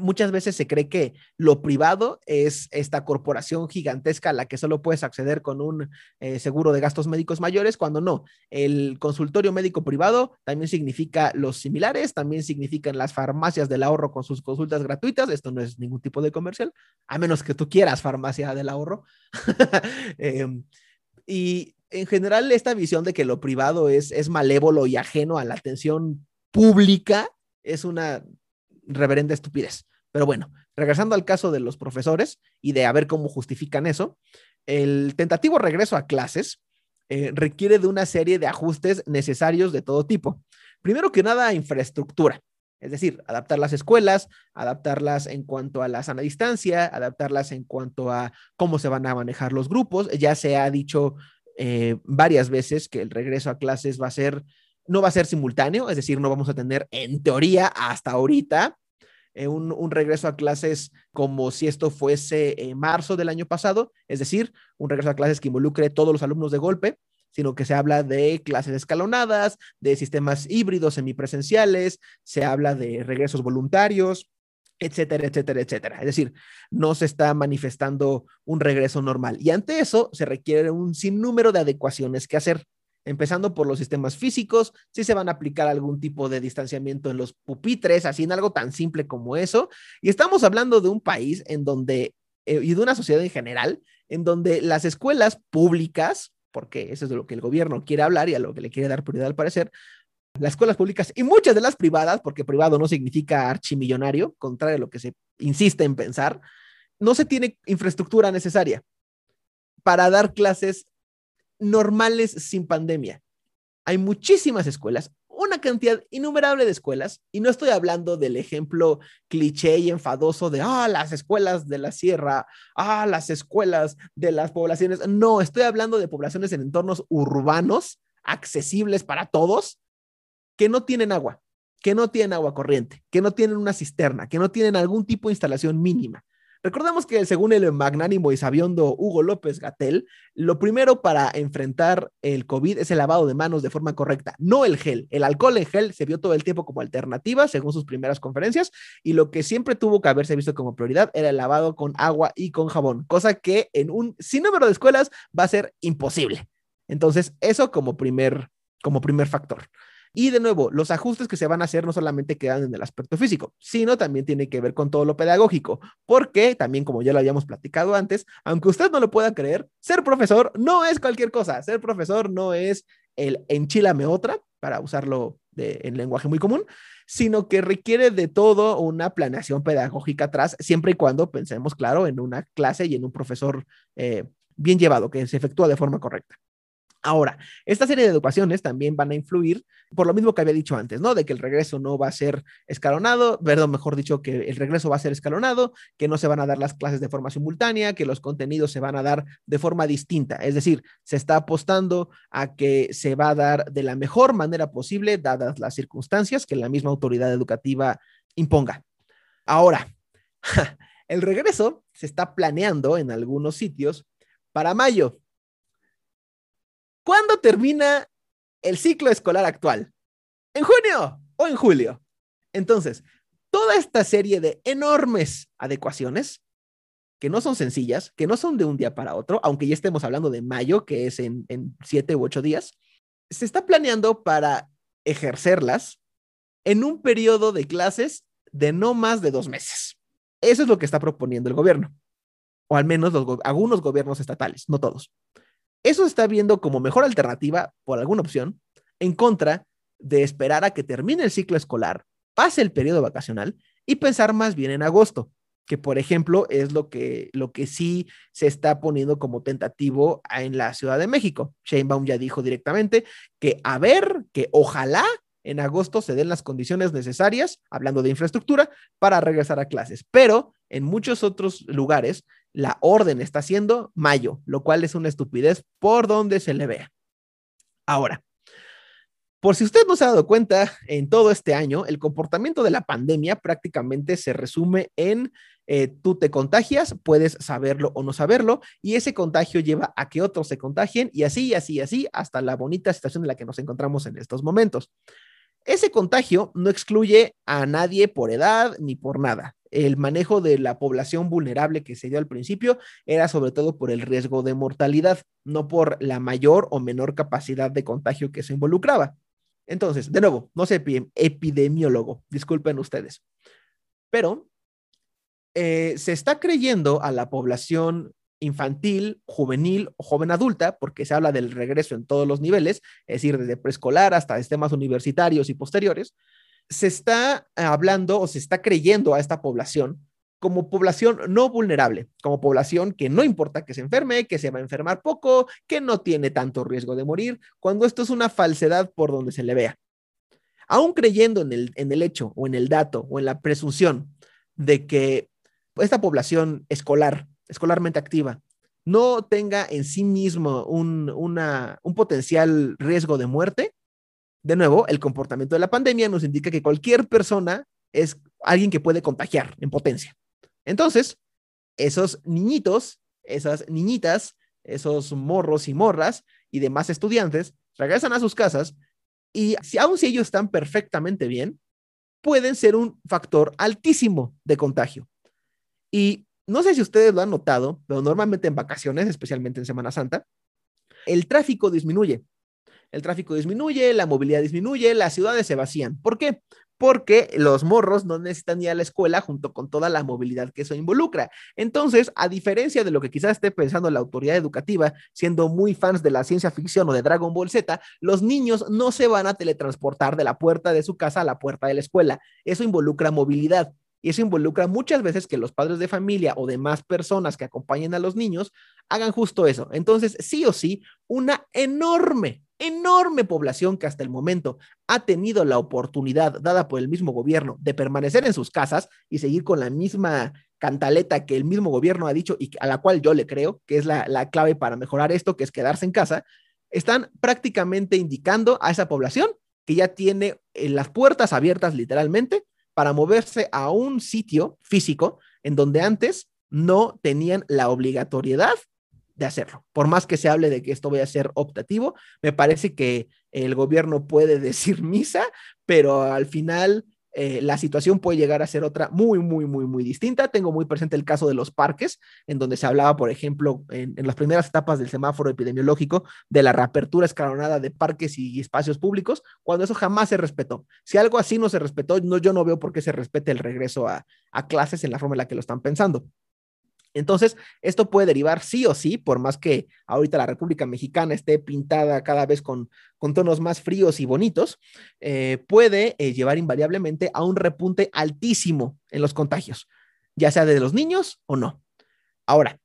S2: muchas veces se cree que lo privado es esta corporación gigantesca a la que solo puedes acceder con un eh, seguro de gastos médicos mayores, cuando no. El consultorio médico privado también significa los similares, también significan las farmacias del ahorro con sus consultas gratuitas. Esto no es ningún tipo de comercial, a menos que tú quieras farmacia del ahorro. Em, y en general, esta visión de que lo privado es, es malévolo y ajeno a la atención pública es una reverenda estupidez. Pero bueno, regresando al caso de los profesores y de a ver cómo justifican eso, el tentativo regreso a clases eh, requiere de una serie de ajustes necesarios de todo tipo. Primero que nada, infraestructura. Es decir, adaptar las escuelas, adaptarlas en cuanto a la sana distancia, adaptarlas en cuanto a cómo se van a manejar los grupos. Ya se ha dicho eh, varias veces que el regreso a clases va a ser no va a ser simultáneo, es decir, no vamos a tener en teoría hasta ahorita eh, un, regreso a clases como si esto fuese en marzo del año pasado, es decir, un regreso a clases que involucre todos los alumnos de golpe, sino que se habla de clases escalonadas, de sistemas híbridos semipresenciales, se habla de regresos voluntarios, etcétera, etcétera, etcétera. Es decir, no se está manifestando un regreso normal. Y ante eso se requiere un sinnúmero de adecuaciones que hacer empezando por los sistemas físicos, si se van a aplicar algún tipo de distanciamiento en los pupitres, así en algo tan simple como eso. Y estamos hablando de un país en donde, eh, y de una sociedad en general, en donde las escuelas públicas, porque eso es de lo que el gobierno quiere hablar y a lo que le quiere dar prioridad al parecer, las escuelas públicas y muchas de las privadas, porque privado no significa archimillonario, contrario a lo que se insiste en pensar, no se tiene infraestructura necesaria para dar clases normales sin pandemia. Hay muchísimas escuelas, una cantidad innumerable de escuelas, y no estoy hablando del ejemplo cliché y enfadoso de, ah, las escuelas de la sierra, ah, las escuelas de las poblaciones. No, estoy hablando de poblaciones en entornos urbanos, accesibles para todos, que no tienen agua, que no tienen agua corriente, que no tienen una cisterna, que no tienen algún tipo de instalación mínima. Recordemos que según el magnánimo y sabiondo Hugo López Gatel, lo primero para enfrentar el COVID es el lavado de manos de forma correcta, no el gel. El alcohol en gel se vio todo el tiempo como alternativa, según sus primeras conferencias, y lo que siempre tuvo que haberse visto como prioridad era el lavado con agua y con jabón, cosa que en un sinnúmero de escuelas va a ser imposible. Entonces, eso como primer, como primer factor. Y de nuevo, los ajustes que se van a hacer no solamente quedan en el aspecto físico, sino también tiene que ver con todo lo pedagógico, porque también, como ya lo habíamos platicado antes, aunque usted no lo pueda creer, ser profesor no es cualquier cosa. Ser profesor no es el enchilame otra, para usarlo en lenguaje muy común, sino que requiere de todo una planeación pedagógica atrás, siempre y cuando pensemos, claro, en una clase y en un profesor eh, bien llevado, que se efectúa de forma correcta. Ahora, esta serie de educaciones también van a influir por lo mismo que había dicho antes, ¿no? De que el regreso no va a ser escalonado, perdón, mejor dicho, que el regreso va a ser escalonado, que no se van a dar las clases de forma simultánea, que los contenidos se van a dar de forma distinta. Es decir, se está apostando a que se va a dar de la mejor manera posible, dadas las circunstancias que la misma autoridad educativa imponga. Ahora, el regreso se está planeando en algunos sitios para mayo ¿Cuándo termina el ciclo escolar actual? ¿En junio o en julio? Entonces, toda esta serie de enormes adecuaciones, que no son sencillas, que no son de un día para otro, aunque ya estemos hablando de mayo, que es en, siete u ocho días, se está planeando para ejercerlas en un periodo de clases de no más de dos meses. Eso es lo que está proponiendo el gobierno, o al menos algunos gobiernos estatales, no todos. Eso está viendo como mejor alternativa, por alguna opción, en contra de esperar a que termine el ciclo escolar, pase el periodo vacacional y pensar más bien en agosto, que por ejemplo es lo que, lo que sí se está poniendo como tentativo en la Ciudad de México. Sheinbaum ya dijo directamente que a ver, que ojalá en agosto se den las condiciones necesarias, hablando de infraestructura, para regresar a clases. Pero en muchos otros lugares la orden está siendo mayo, lo cual es una estupidez por donde se le vea. Ahora, Por si usted no se ha dado cuenta, en todo este año, el comportamiento de la pandemia prácticamente se resume en eh, tú te contagias, puedes saberlo o no saberlo, y ese contagio lleva a que otros se contagien, y así, así, así, hasta la bonita situación en la que nos encontramos en estos momentos. Ese contagio no excluye a nadie por edad ni por nada. El manejo de la población vulnerable que se dio al principio era sobre todo por el riesgo de mortalidad, no por la mayor o menor capacidad de contagio que se involucraba. Entonces, de nuevo, no soy epidemiólogo, disculpen ustedes, pero eh, se está creyendo a la población infantil, juvenil o joven adulta, porque se habla del regreso en todos los niveles, es decir, desde preescolar hasta sistemas universitarios y posteriores, se está hablando o se está creyendo a esta población como población no vulnerable, como población que no importa que se enferme, que se va a enfermar poco, que no tiene tanto riesgo de morir, cuando esto es una falsedad por donde se le vea. Aún creyendo en el, en el hecho o en el dato o en la presunción de que esta población escolar, escolarmente activa, no tenga en sí mismo un, un potencial riesgo de muerte, de nuevo, el comportamiento de la pandemia nos indica que cualquier persona es alguien que puede contagiar en potencia. Entonces, esos niñitos, esas niñitas, esos morros y morras y demás estudiantes regresan a sus casas y si, aun si ellos están perfectamente bien, pueden ser un factor altísimo de contagio. Y no sé si ustedes lo han notado, pero normalmente en vacaciones, especialmente en Semana Santa, el tráfico disminuye. El tráfico disminuye, la movilidad disminuye, las ciudades se vacían. ¿Por qué? Porque los morros no necesitan ir a la escuela junto con toda la movilidad que eso involucra. Entonces, a diferencia de lo que quizás esté pensando la autoridad educativa, siendo muy fans de la ciencia ficción o de Dragon Ball Z, los niños no se van a teletransportar de la puerta de su casa a la puerta de la escuela. Eso involucra movilidad. Y eso involucra muchas veces que los padres de familia o demás personas que acompañen a los niños hagan justo eso. Entonces, sí o sí, una enorme, enorme población que hasta el momento ha tenido la oportunidad dada por el mismo gobierno de permanecer en sus casas y seguir con la misma cantaleta que el mismo gobierno ha dicho y a la cual yo le creo que es la, la clave para mejorar esto, que es quedarse en casa, están prácticamente indicando a esa población que ya tiene eh, las puertas abiertas literalmente para moverse a un sitio físico en donde antes no tenían la obligatoriedad de hacerlo. Por más que se hable de que esto vaya a ser optativo, me parece que el gobierno puede decir misa, pero al final eh, la situación puede llegar a ser otra muy, muy, muy, muy distinta. Tengo muy presente el caso de los parques, en donde se hablaba, por ejemplo, en, las primeras etapas del semáforo epidemiológico, de la reapertura escalonada de parques y espacios públicos, cuando eso jamás se respetó. Si algo así no se respetó, yo no veo por qué se respete el regreso a clases en la forma en la que lo están pensando. Entonces, esto puede derivar sí o sí, por más que ahorita la República Mexicana esté pintada cada vez con, tonos más fríos y bonitos, eh, puede eh, llevar invariablemente a un repunte altísimo en los contagios, ya sea de los niños o no. Ahora,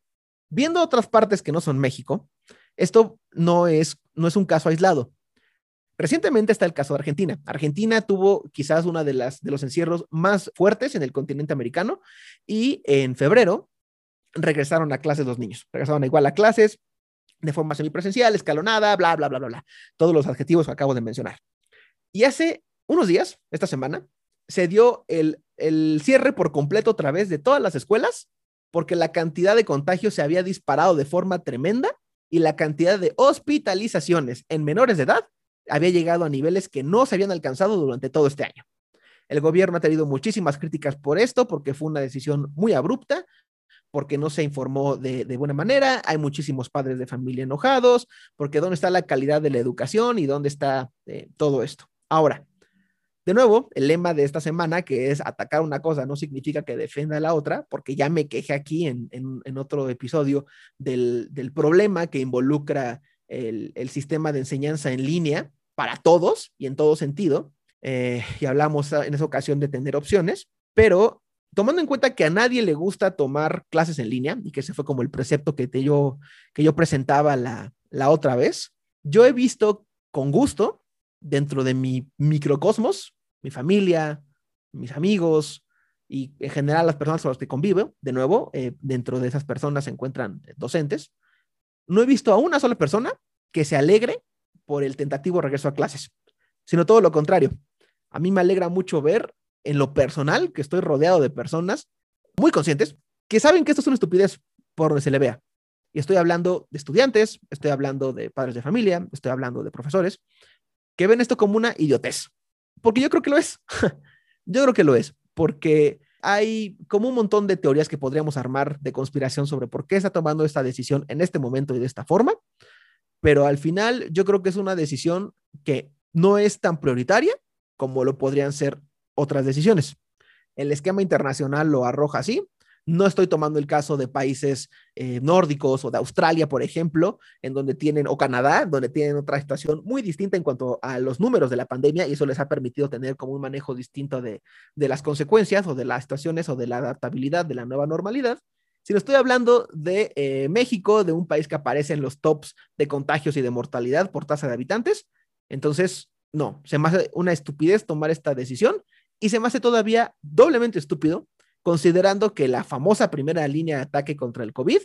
S2: viendo otras partes que no son México, esto no es, no es un caso aislado. Recientemente está el caso de Argentina. Argentina tuvo quizás uno de, las, de los encierros más fuertes en el continente americano y en febrero regresaron a clases los niños, regresaron igual a clases de forma semipresencial, escalonada, bla, bla, bla, bla, bla, todos los adjetivos que acabo de mencionar. Y hace unos días, esta semana, se dio el, el cierre por completo a través de todas las escuelas porque la cantidad de contagios se había disparado de forma tremenda y la cantidad de hospitalizaciones en menores de edad había llegado a niveles que no se habían alcanzado durante todo este año. El gobierno ha tenido muchísimas críticas por esto, porque fue una decisión muy abrupta, porque no se informó de, buena manera, hay muchísimos padres de familia enojados, porque dónde está la calidad de la educación y dónde está eh, todo esto. Ahora, de nuevo, el lema de esta semana, que es atacar una cosa, no significa que defienda la otra, porque ya me quejé aquí en, otro episodio del, problema que involucra el, sistema de enseñanza en línea para todos y en todo sentido. Eh, y hablamos en esa ocasión de tener opciones, pero tomando en cuenta que a nadie le gusta tomar clases en línea y que ese fue como el precepto que, yo, que yo presentaba la, la otra vez, yo he visto con gusto dentro de mi microcosmos, mi familia, mis amigos y en general las personas con las que convivo, de nuevo, eh, dentro de esas personas se encuentran docentes, no he visto a una sola persona que se alegre por el tentativo regreso a clases. sino todo lo contrario. A mí me alegra mucho ver en lo personal que estoy rodeado de personas muy conscientes que saben que esto es una estupidez por donde se le vea. Y estoy hablando de estudiantes, estoy hablando de padres de familia, estoy hablando de profesores, que ven esto como una idiotez. Porque yo creo que lo es. yo creo que lo es, porque hay como un montón de teorías que podríamos armar de conspiración sobre por qué está tomando esta decisión en este momento y de esta forma, pero al final yo creo que es una decisión que no es tan prioritaria como lo podrían ser otras decisiones. El esquema internacional lo arroja así, no estoy tomando el caso de países eh, nórdicos o de Australia, por ejemplo, en donde tienen, o Canadá, donde tienen otra situación muy distinta en cuanto a los números de la pandemia y eso les ha permitido tener como un manejo distinto de, las consecuencias o de las situaciones o de la adaptabilidad de la nueva normalidad. Si no estoy hablando de eh, México, de un país que aparece en los tops de contagios y de mortalidad por tasa de habitantes, entonces, no, se me hace una estupidez tomar esta decisión y se me hace todavía doblemente estúpido considerando que la famosa primera línea de ataque contra el COVID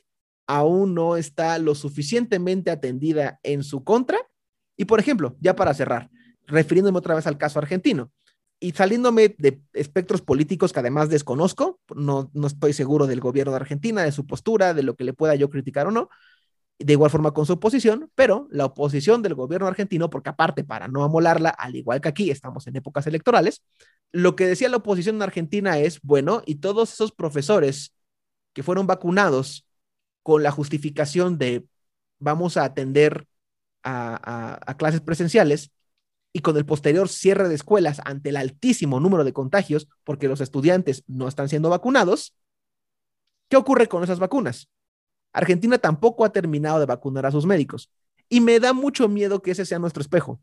S2: aún no está lo suficientemente atendida en su contra. Y por ejemplo, ya para cerrar, refiriéndome otra vez al caso argentino y saliéndome de espectros políticos que además desconozco, no, no estoy seguro del gobierno de Argentina, de su postura, de lo que le pueda yo criticar o no, de igual forma con su oposición, pero la oposición del gobierno argentino, porque aparte, para no amolarla, al igual que aquí estamos en épocas electorales, lo que decía la oposición en Argentina es, bueno, y todos esos profesores que fueron vacunados con la justificación de vamos a atender a, clases presenciales y con el posterior cierre de escuelas ante el altísimo número de contagios, porque los estudiantes no están siendo vacunados, ¿qué ocurre con esas vacunas? Argentina tampoco ha terminado de vacunar a sus médicos. Y me da mucho miedo que ese sea nuestro espejo.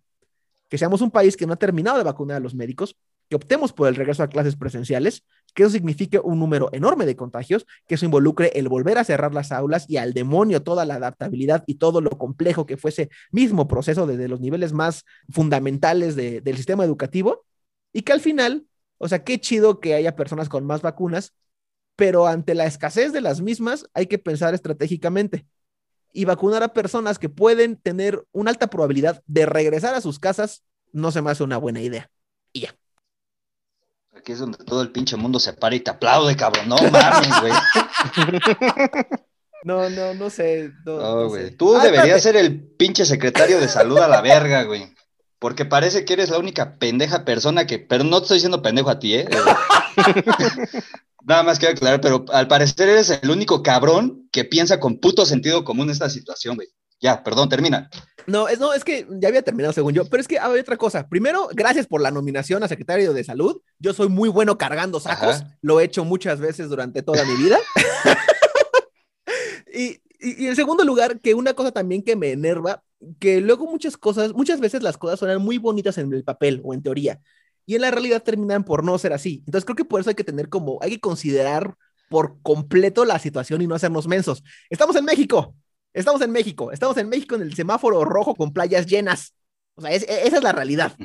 S2: Que seamos un país que no ha terminado de vacunar a los médicos, que optemos por el regreso a clases presenciales, que eso signifique un número enorme de contagios, que eso involucre el volver a cerrar las aulas y al demonio toda la adaptabilidad y todo lo complejo que fue ese mismo proceso desde los niveles más fundamentales del sistema educativo, y que al final, o sea, qué chido que haya personas con más vacunas, pero ante la escasez de las mismas hay que pensar estratégicamente y vacunar a personas que pueden tener una alta probabilidad de regresar a sus casas no se me hace una buena idea.
S3: Aquí es donde todo el pinche mundo se para y te aplaude, cabrón. No mames, güey.
S2: No, no, no sé. No.
S3: Tú ah, deberías ser el pinche secretario de salud a la verga, güey. Porque parece que eres la única pendeja persona que. Pero no te estoy diciendo pendejo a ti, ¿eh? Nada más quiero aclarar, pero al parecer eres el único cabrón que piensa con puto sentido común esta situación, güey. Ya, perdón, termina.
S2: No, es, no, es que ya había terminado según yo, pero es que hay otra cosa. Primero, gracias por la nominación a secretario de salud. Yo soy muy bueno cargando sacos, lo he hecho muchas veces durante toda mi vida. y, y, en segundo lugar, que una cosa también que me enerva, que luego muchas cosas, muchas veces las cosas suenan muy bonitas en el papel o en teoría, y en la realidad terminan por no ser así. Entonces creo que por eso hay que tener como, hay que considerar por completo la situación y no hacernos mensos. Estamos en México, estamos en México, estamos en México en el semáforo rojo con playas llenas. O sea, esa es la realidad.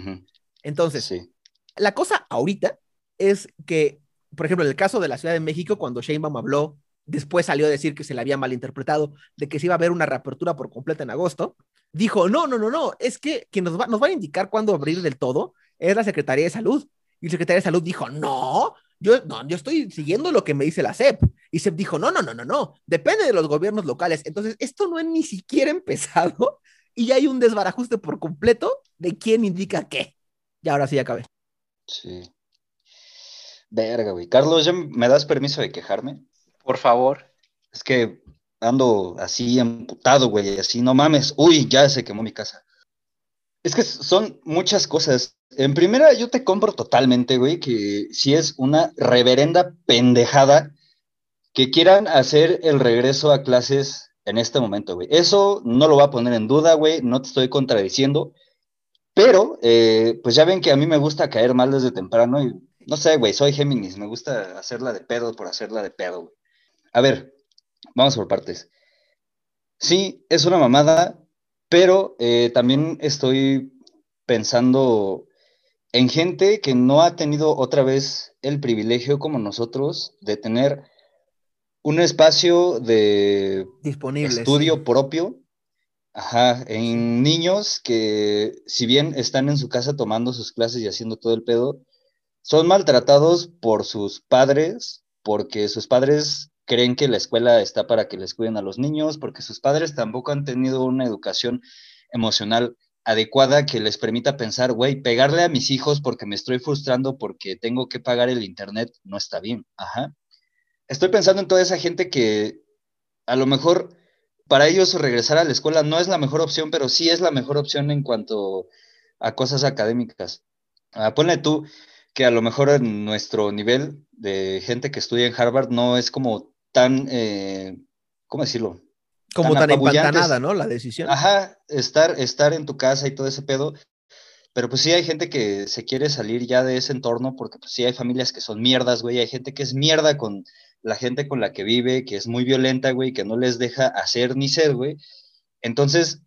S2: Entonces, sí. la cosa ahorita es que, por ejemplo, en el caso de la Ciudad de México, cuando Sheinbaum habló, después salió a decir que se le había malinterpretado, de que se iba a haber una reapertura por completo en agosto, dijo, no, no, no, no, es que quien nos va, nos va a indicar cuándo abrir del todo es la Secretaría de Salud. Y el Secretaría de Salud dijo, no, yo, no, yo estoy siguiendo lo que me dice la SEP. Y SEP dijo, no, no, no, no, no, depende de los gobiernos locales. Entonces, esto no es ni siquiera empezado y ya hay un desbarajuste por completo de quién indica qué. Y ahora sí acabé.
S3: Sí. Verga, güey. Carlos, ¿ya me das permiso de quejarme?
S4: Por favor.
S3: Es que ando así emputado, güey, así, no mames. Uy, ya se quemó mi casa. Es que son muchas cosas. En primera, yo te compro totalmente, güey, que si es una reverenda pendejada que quieran hacer el regreso a clases en este momento, güey. Eso no lo va a poner en duda, güey, no te estoy contradiciendo, pero eh, pues ya ven que a mí me gusta caer mal desde temprano y no sé, güey, soy Géminis, me gusta hacerla de pedo por hacerla de pedo, güey. A ver, vamos por partes. Sí, es una mamada, pero eh, también estoy pensando en gente que no ha tenido otra vez el privilegio como nosotros de tener un espacio de
S2: Disponible,
S3: estudio propio Ajá, en niños que si bien están en su casa tomando sus clases y haciendo todo el pedo, son maltratados por sus padres, porque sus padres creen que la escuela está para que les cuiden a los niños, porque sus padres tampoco han tenido una educación emocional adecuada que les permita pensar, güey, pegarle a mis hijos porque me estoy frustrando porque tengo que pagar el internet no está bien. Ajá. Estoy pensando en toda esa gente que a lo mejor para ellos regresar a la escuela no es la mejor opción, pero sí es la mejor opción en cuanto a cosas académicas. Ah, ponle tú que a lo mejor en nuestro nivel de gente que estudia en Harvard no es como tan, eh, ¿cómo decirlo?
S2: Como tan, tan ¿no? La decisión.
S3: Ajá, estar, estar en tu casa y todo ese pedo. Pero pues sí hay gente que se quiere salir ya de ese entorno porque pues sí hay familias que son mierdas, güey. Hay gente que es mierda con la gente con la que vive, que es muy violenta, güey, que no les deja hacer ni ser, güey. Entonces,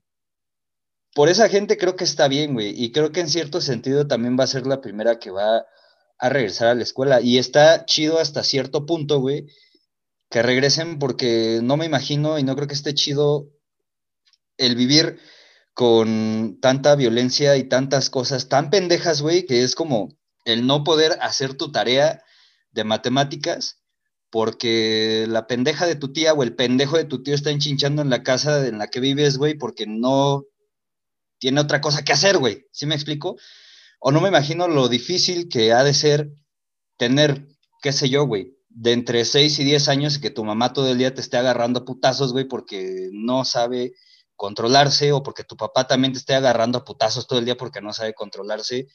S3: por esa gente creo que está bien, güey. Y creo que en cierto sentido también va a ser la primera que va a regresar a la escuela. Y está chido hasta cierto punto, güey, que regresen porque no me imagino y no creo que esté chido el vivir con tanta violencia y tantas cosas tan pendejas, güey, que es como el no poder hacer tu tarea de matemáticas porque la pendeja de tu tía o el pendejo de tu tío está enchinchando en la casa en la que vives, güey, porque no tiene otra cosa que hacer, güey. ¿Sí me explico? O no me imagino lo difícil que ha de ser tener, qué sé yo, güey, de entre 6 y 10 años y que tu mamá todo el día te esté agarrando a putazos, güey, porque no sabe controlarse o porque tu papá también te esté agarrando a putazos todo el día porque no sabe controlarse,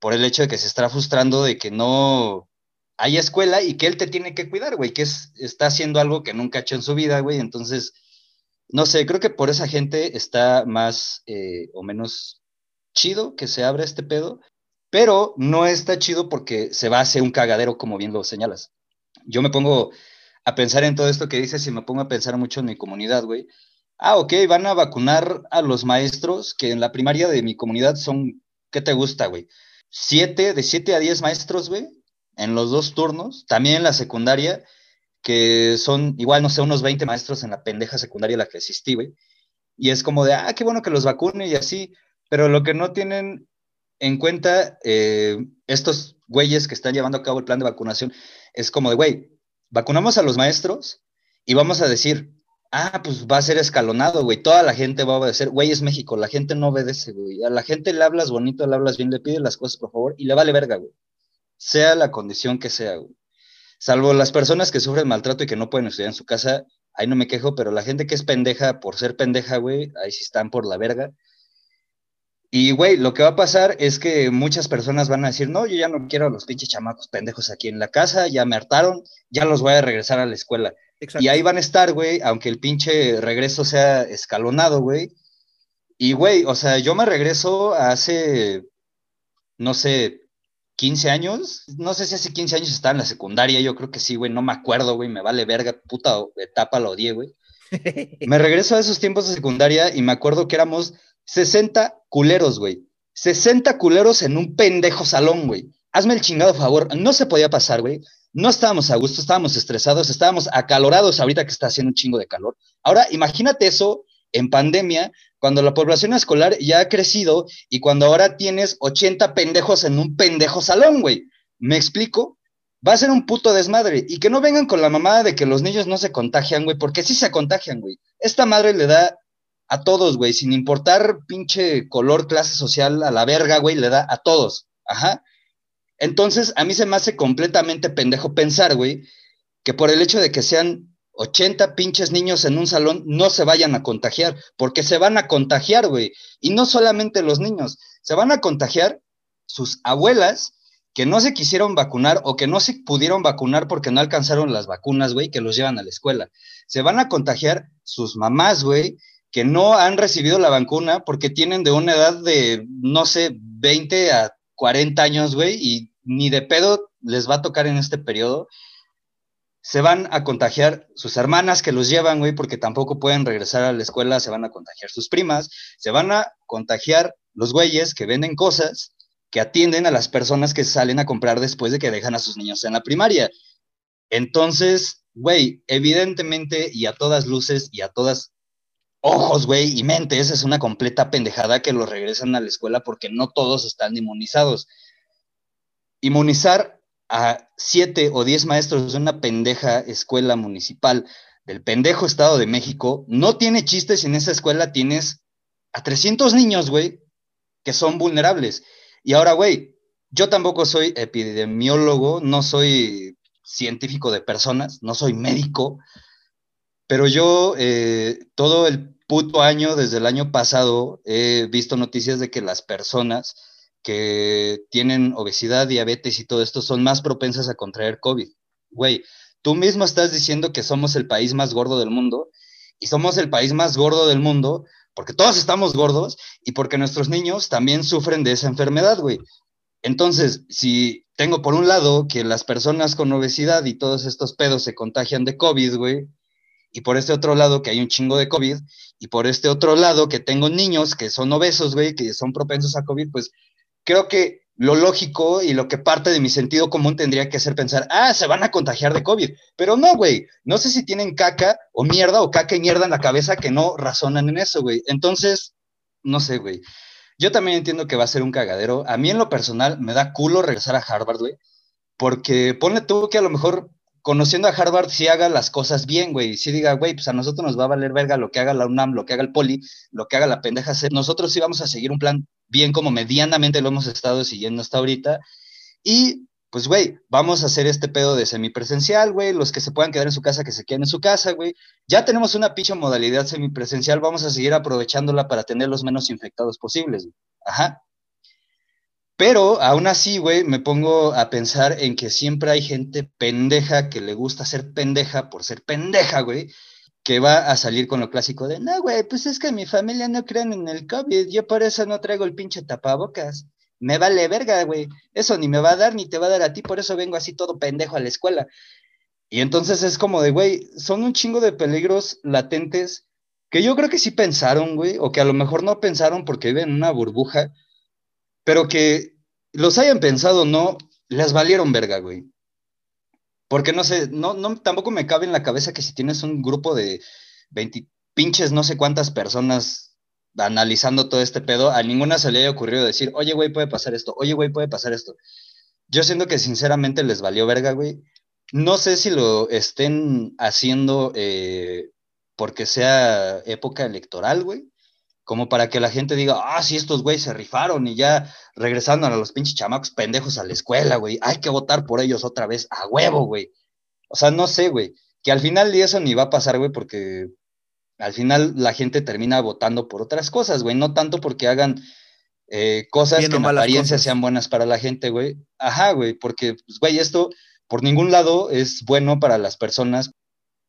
S3: por el hecho de que se está frustrando de que no hay escuela y que él te tiene que cuidar, güey, que es, está haciendo algo que nunca ha hecho en su vida, güey. Entonces, no sé, creo que por esa gente está más eh, o menos chido que se abra este pedo, pero no está chido porque se va a hacer un cagadero, como bien lo señalas. Yo me pongo a pensar en todo esto que dices y me pongo a pensar mucho en mi comunidad, güey. Ah, ok, van a vacunar a los maestros que en la primaria de mi comunidad son, ¿qué te gusta, güey? Siete, de siete a diez maestros, güey, en los dos turnos, también en la secundaria, que son igual, no sé, unos 20 maestros en la pendeja secundaria la que asistí, güey. Y es como de, ah, qué bueno que los vacune y así, pero lo que no tienen en cuenta eh, estos güeyes que están llevando a cabo el plan de vacunación es como de, güey, vacunamos a los maestros y vamos a decir, ah, pues va a ser escalonado, güey, toda la gente va a obedecer, güey, es México, la gente no obedece, güey, a la gente le hablas bonito, le hablas bien, le pide las cosas, por favor, y le vale verga, güey sea la condición que sea, Salvo las personas que sufren maltrato y que no pueden estudiar en su casa, ahí no me quejo, pero la gente que es pendeja por ser pendeja, güey, ahí sí están por la verga. Y, güey, lo que va a pasar es que muchas personas van a decir, no, yo ya no quiero a los pinches chamacos pendejos aquí en la casa, ya me hartaron, ya los voy a regresar a la escuela. Y ahí van a estar, güey, aunque el pinche regreso sea escalonado, güey. Y, güey, o sea, yo me regreso hace, no sé, 15 años, no sé si hace 15 años estaba en la secundaria, yo creo que sí, güey, no me acuerdo, güey, me vale verga, puta etapa lo odié, güey. Me regreso a esos tiempos de secundaria y me acuerdo que éramos 60 culeros, güey. 60 culeros en un pendejo salón, güey. Hazme el chingado favor, no se podía pasar, güey. No estábamos a gusto, estábamos estresados, estábamos acalorados ahorita que está haciendo un chingo de calor. Ahora, imagínate eso en pandemia, cuando la población escolar ya ha crecido y cuando ahora tienes 80 pendejos en un pendejo salón, güey. ¿Me explico? Va a ser un puto desmadre. Y que no vengan con la mamada de que los niños no se contagian, güey, porque sí se contagian, güey. Esta madre le da a todos, güey, sin importar pinche color, clase social, a la verga, güey, le da a todos. Ajá. Entonces, a mí se me hace completamente pendejo pensar, güey, que por el hecho de que sean 80 pinches niños en un salón no se vayan a contagiar, porque se van a contagiar, güey. Y no solamente los niños, se van a contagiar sus abuelas que no se quisieron vacunar o que no se pudieron vacunar porque no alcanzaron las vacunas, güey, que los llevan a la escuela. Se van a contagiar sus mamás, güey, que no han recibido la vacuna porque tienen de una edad de, no sé, 20 a 40 años, güey, y ni de pedo les va a tocar en este periodo se van a contagiar sus hermanas que los llevan, güey, porque tampoco pueden regresar a la escuela, se van a contagiar sus primas, se van a contagiar los güeyes que venden cosas, que atienden a las personas que salen a comprar después de que dejan a sus niños en la primaria. Entonces, güey, evidentemente y a todas luces y a todas ojos, güey, y mentes, es una completa pendejada que los regresan a la escuela porque no todos están inmunizados. Inmunizar a siete o diez maestros de una pendeja escuela municipal del pendejo Estado de México no tiene chistes en esa escuela tienes a 300 niños, güey, que son vulnerables. Y ahora, güey, yo tampoco soy epidemiólogo, no soy científico de personas, no soy médico, pero yo eh, todo el puto año, desde el año pasado, he visto noticias de que las personas que tienen obesidad, diabetes y todo esto son más propensas a contraer COVID. Güey, tú mismo estás diciendo que somos el país más gordo del mundo y somos el país más gordo del mundo porque todos estamos gordos y porque nuestros niños también sufren de esa enfermedad, güey. Entonces, si tengo por un lado que las personas con obesidad y todos estos pedos se contagian de COVID, güey, y por este otro lado que hay un chingo de COVID, y por este otro lado que tengo niños que son obesos, güey, que son propensos a COVID, pues creo que lo lógico y lo que parte de mi sentido común tendría que ser pensar, ah, se van a contagiar de COVID. Pero no, güey, no sé si tienen caca o mierda o caca y mierda en la cabeza que no razonan en eso, güey. Entonces, no sé, güey. Yo también entiendo que va a ser un cagadero. A mí en lo personal me da culo regresar a Harvard, güey. Porque ponle tú que a lo mejor conociendo a Harvard, sí haga las cosas bien, güey. Sí diga, güey, pues a nosotros nos va a valer verga lo que haga la UNAM, lo que haga el Poli, lo que haga la pendeja. Nosotros sí vamos a seguir un plan bien como medianamente lo hemos estado siguiendo hasta ahorita. Y pues, güey, vamos a hacer este pedo de semipresencial, güey. Los que se puedan quedar en su casa, que se queden en su casa, güey. Ya tenemos una pinche modalidad semipresencial, vamos a seguir aprovechándola para tener los menos infectados posibles. Ajá. Pero aún así, güey, me pongo a pensar en que siempre hay gente pendeja que le gusta ser pendeja por ser pendeja, güey, que va a salir con lo clásico de, no, güey, pues es que mi familia no creen en el COVID, yo por eso no traigo el pinche tapabocas. Me vale verga, güey. Eso ni me va a dar ni te va a dar a ti, por eso vengo así todo pendejo a la escuela. Y entonces es como de, güey, son un chingo de peligros latentes que yo creo que sí pensaron, güey, o que a lo mejor no pensaron porque viven en una burbuja pero que los hayan pensado no, les valieron verga, güey. Porque no sé, no, no, tampoco me cabe en la cabeza que si tienes un grupo de 20 pinches no sé cuántas personas analizando todo este pedo, a ninguna se le haya ocurrido decir, oye, güey, puede pasar esto, oye, güey, puede pasar esto. Yo siento que sinceramente les valió verga, güey. No sé si lo estén haciendo eh, porque sea época electoral, güey como para que la gente diga, ah, sí, estos güeyes se rifaron y ya regresando a los pinches chamacos pendejos a la escuela, güey, hay que votar por ellos otra vez, a huevo, güey. O sea, no sé, güey, que al final de eso ni va a pasar, güey, porque al final la gente termina votando por otras cosas, güey, no tanto porque hagan eh, cosas que en apariencia sean buenas para la gente, güey. Ajá, güey, porque, pues, güey, esto por ningún lado es bueno para las personas.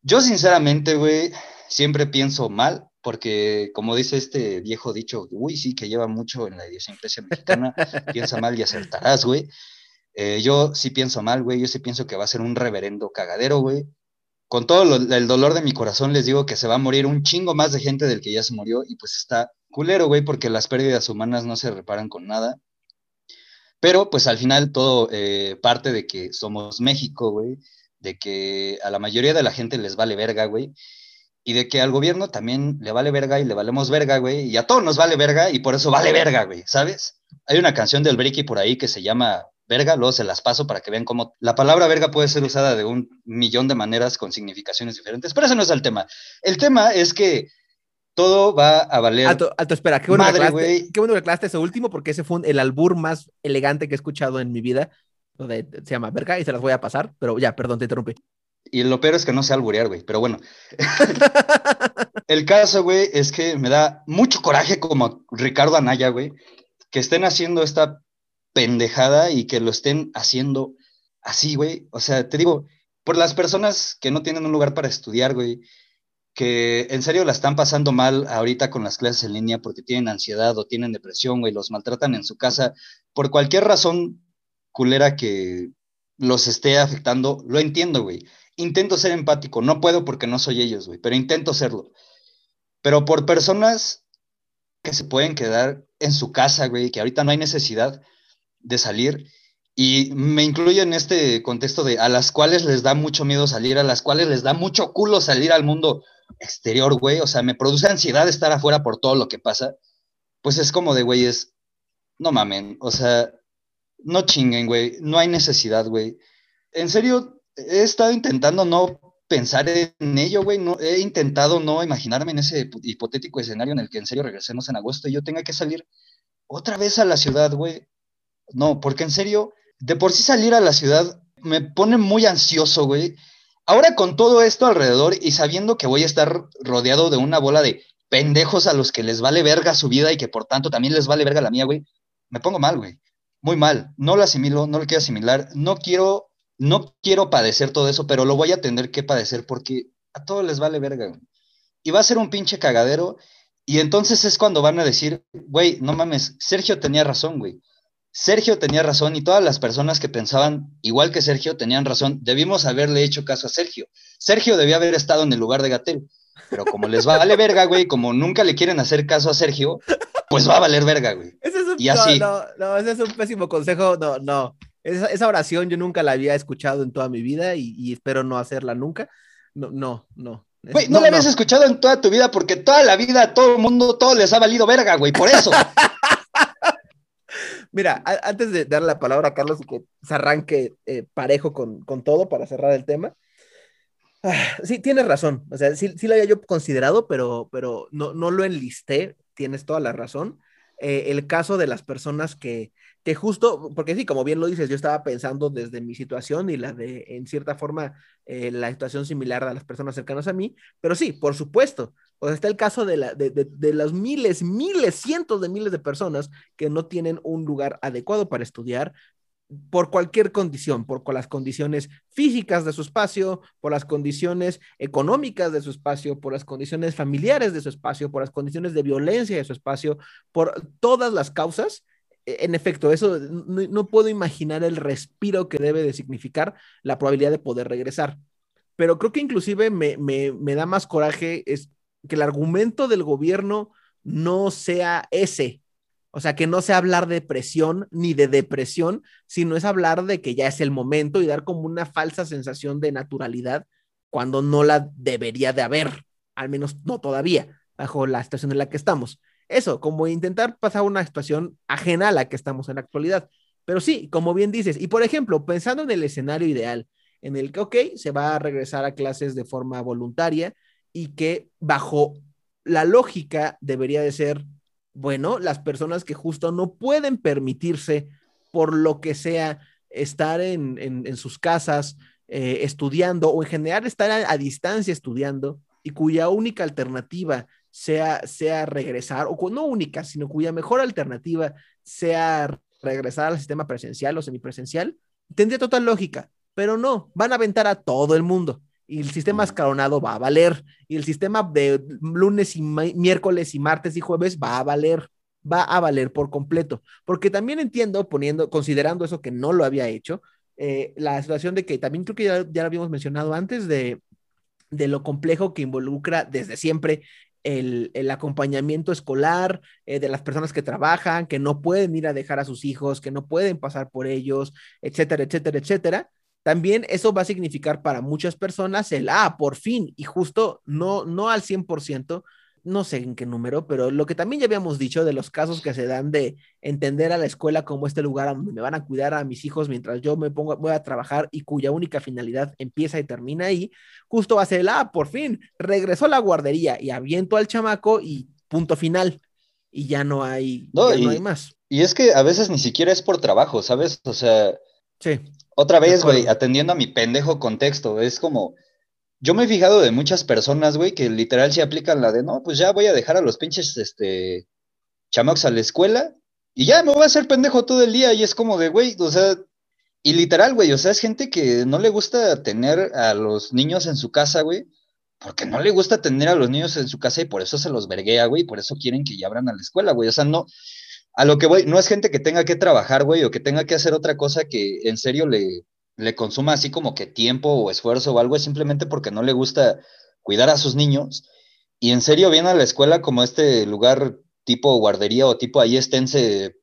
S3: Yo, sinceramente, güey, siempre pienso mal porque como dice este viejo dicho, uy, sí, que lleva mucho en la idiosincrasia mexicana, piensa mal y acertarás, güey. Eh, yo sí pienso mal, güey, yo sí pienso que va a ser un reverendo cagadero, güey. Con todo el dolor de mi corazón les digo que se va a morir un chingo más de gente del que ya se murió y pues está culero, güey, porque las pérdidas humanas no se reparan con nada. Pero pues al final todo eh, parte de que somos México, güey, de que a la mayoría de la gente les vale verga, güey y de que al gobierno también le vale verga y le valemos verga, güey, y a todos nos vale verga y por eso vale verga, güey, ¿sabes? Hay una canción del Breaky por ahí que se llama verga, luego se las paso para que vean cómo la palabra verga puede ser usada de un millón de maneras con significaciones diferentes, pero ese no es el tema. El tema es que todo va a valer.
S2: Alto, alto espera, qué bueno, que qué bueno que eso último, porque ese fue el albur más elegante que he escuchado en mi vida. Donde se llama verga y se las voy a pasar, pero ya, perdón, te interrumpí.
S3: Y lo peor es que no sé alburear, güey, pero bueno. el caso, güey, es que me da mucho coraje como Ricardo Anaya, güey, que estén haciendo esta pendejada y que lo estén haciendo así, güey. O sea, te digo, por las personas que no tienen un lugar para estudiar, güey, que en serio la están pasando mal ahorita con las clases en línea porque tienen ansiedad o tienen depresión, güey, los maltratan en su casa por cualquier razón culera que los esté afectando, lo entiendo, güey intento ser empático, no puedo porque no soy ellos, güey, pero intento serlo. Pero por personas que se pueden quedar en su casa, güey, que ahorita no hay necesidad de salir, y me incluyo en este contexto de a las cuales les da mucho miedo salir, a las cuales les da mucho culo salir al mundo exterior, güey, o sea, me produce ansiedad estar afuera por todo lo que pasa, pues es como de, güey, es, no mamen, o sea, no chinguen, güey, no hay necesidad, güey. En serio, he estado intentando no pensar en ello, güey, no, he intentado no imaginarme en ese hipotético escenario en el que en serio regresemos en agosto y yo tenga que salir otra vez a la ciudad, güey. No, porque en serio, de por sí salir a la ciudad me pone muy ansioso, güey. Ahora con todo esto alrededor y sabiendo que voy a estar rodeado de una bola de pendejos a los que les vale verga su vida y que por tanto también les vale verga la mía, güey, me pongo mal, güey. Muy mal. No lo asimilo, no lo quiero asimilar. No quiero, no quiero padecer todo eso, pero lo voy a tener que padecer porque a todos les vale verga, güey. Y va a ser un pinche cagadero. Y entonces es cuando van a decir, güey, no mames, Sergio tenía razón, güey. Sergio tenía razón y todas las personas que pensaban igual que Sergio tenían razón. Debimos haberle hecho caso a Sergio. Sergio debía haber estado en el lugar de Gatel. Pero como les va a valer verga, güey, como nunca le quieren hacer caso a Sergio, pues va a valer verga, güey.
S2: Ese es un, y así. No, no, ese es un pésimo consejo. No, no. Esa, oración yo nunca la había escuchado en toda mi vida y, espero no hacerla nunca. No, no, no.
S3: Güey, no, la habías escuchado en toda tu vida porque toda la vida, a todo el mundo, todo les ha valido verga, güey, por eso.
S2: Mira, antes de darle la palabra a Carlos y que se arranque eh, parejo con, con, todo para cerrar el tema, ah, sí, tienes razón. O sea, sí, sí, lo había yo considerado, pero, pero no, no lo enlisté. Tienes toda la razón. Eh, el caso de las personas que, que justo, porque sí, como bien lo dices, yo estaba pensando desde mi situación y la de, en cierta forma, eh, la situación similar a las personas cercanas a mí, pero sí, por supuesto, o está el caso de, la, de, de, los miles, miles, cientos de miles de personas que no tienen un lugar adecuado para estudiar por cualquier condición, por las condiciones físicas de su espacio, por las condiciones económicas de su espacio, por las condiciones familiares de su espacio, por las condiciones de violencia de su espacio, por todas las causas. E, en efecto, eso no, puedo imaginar el respiro que debe de significar la probabilidad de poder regresar. Pero creo que inclusive me, me, me da más coraje es que el argumento del gobierno no sea ese. O sea, que no sea hablar de presión ni de depresión, sino es hablar de que ya es el momento y dar como una falsa sensación de naturalidad cuando no la debería de haber, al menos no todavía, bajo la situación en la que estamos. Eso, como intentar pasar una situación ajena a la que estamos en la actualidad. Pero sí, como bien dices, y por ejemplo, pensando en el escenario ideal, en el que, ok, se va a regresar a clases de forma voluntaria, y que bajo la lógica debería de ser, bueno, las personas que justo no pueden permitirse, por lo que sea, estar en, sus casas eh, estudiando o en general estar a, distancia estudiando y cuya única alternativa sea, sea regresar, o no única, sino cuya mejor alternativa sea regresar al sistema presencial o semipresencial, tendría total lógica, pero no, van a aventar a todo el mundo y el sistema escalonado va a valer. Y el sistema de lunes y miércoles y martes y jueves va a valer, va a valer por completo. Porque también entiendo, poniendo, considerando eso que no lo había hecho, eh, la situación de que también creo que ya, ya lo habíamos mencionado antes de, de lo complejo que involucra desde siempre el, el, acompañamiento escolar eh, de las personas que trabajan, que no pueden ir a dejar a sus hijos, que no pueden pasar por ellos, etcétera, etcétera, etcétera. También eso va a significar para muchas personas el, ah, por fin, y justo no, no al 100%, no sé en qué número, pero lo que también ya habíamos dicho de los casos que se dan de entender a la escuela como este lugar donde me van a cuidar a mis hijos mientras yo me pongo, voy a trabajar y cuya única finalidad empieza y termina ahí, justo va a ser el, ah, por fin, regresó a la guardería y aviento al chamaco y punto final. Y ya no hay, no, no hay más.
S3: Y es que a veces ni siquiera es por trabajo, ¿sabes? O sea,
S2: sí.
S3: Otra vez, güey, atendiendo a mi pendejo contexto, es como, yo me he fijado de muchas personas, güey, que literal se aplican la de, no, pues ya voy a dejar a los pinches, este, chamacos a la escuela y ya me voy a hacer pendejo todo el día y es como de, güey, o sea, y literal, güey, o sea, es gente que no le gusta tener a los niños en su casa, güey, porque no le gusta tener a los niños en su casa y por eso se los verguea, güey, por eso quieren que ya abran a la escuela, güey, o sea, no, a lo que voy, no es gente que tenga que trabajar, güey, o que tenga que hacer otra cosa que en serio le, le consuma así como que tiempo o esfuerzo o algo, es simplemente porque no le gusta cuidar a sus niños. Y en serio viene a la escuela como este lugar tipo guardería o tipo ahí esténse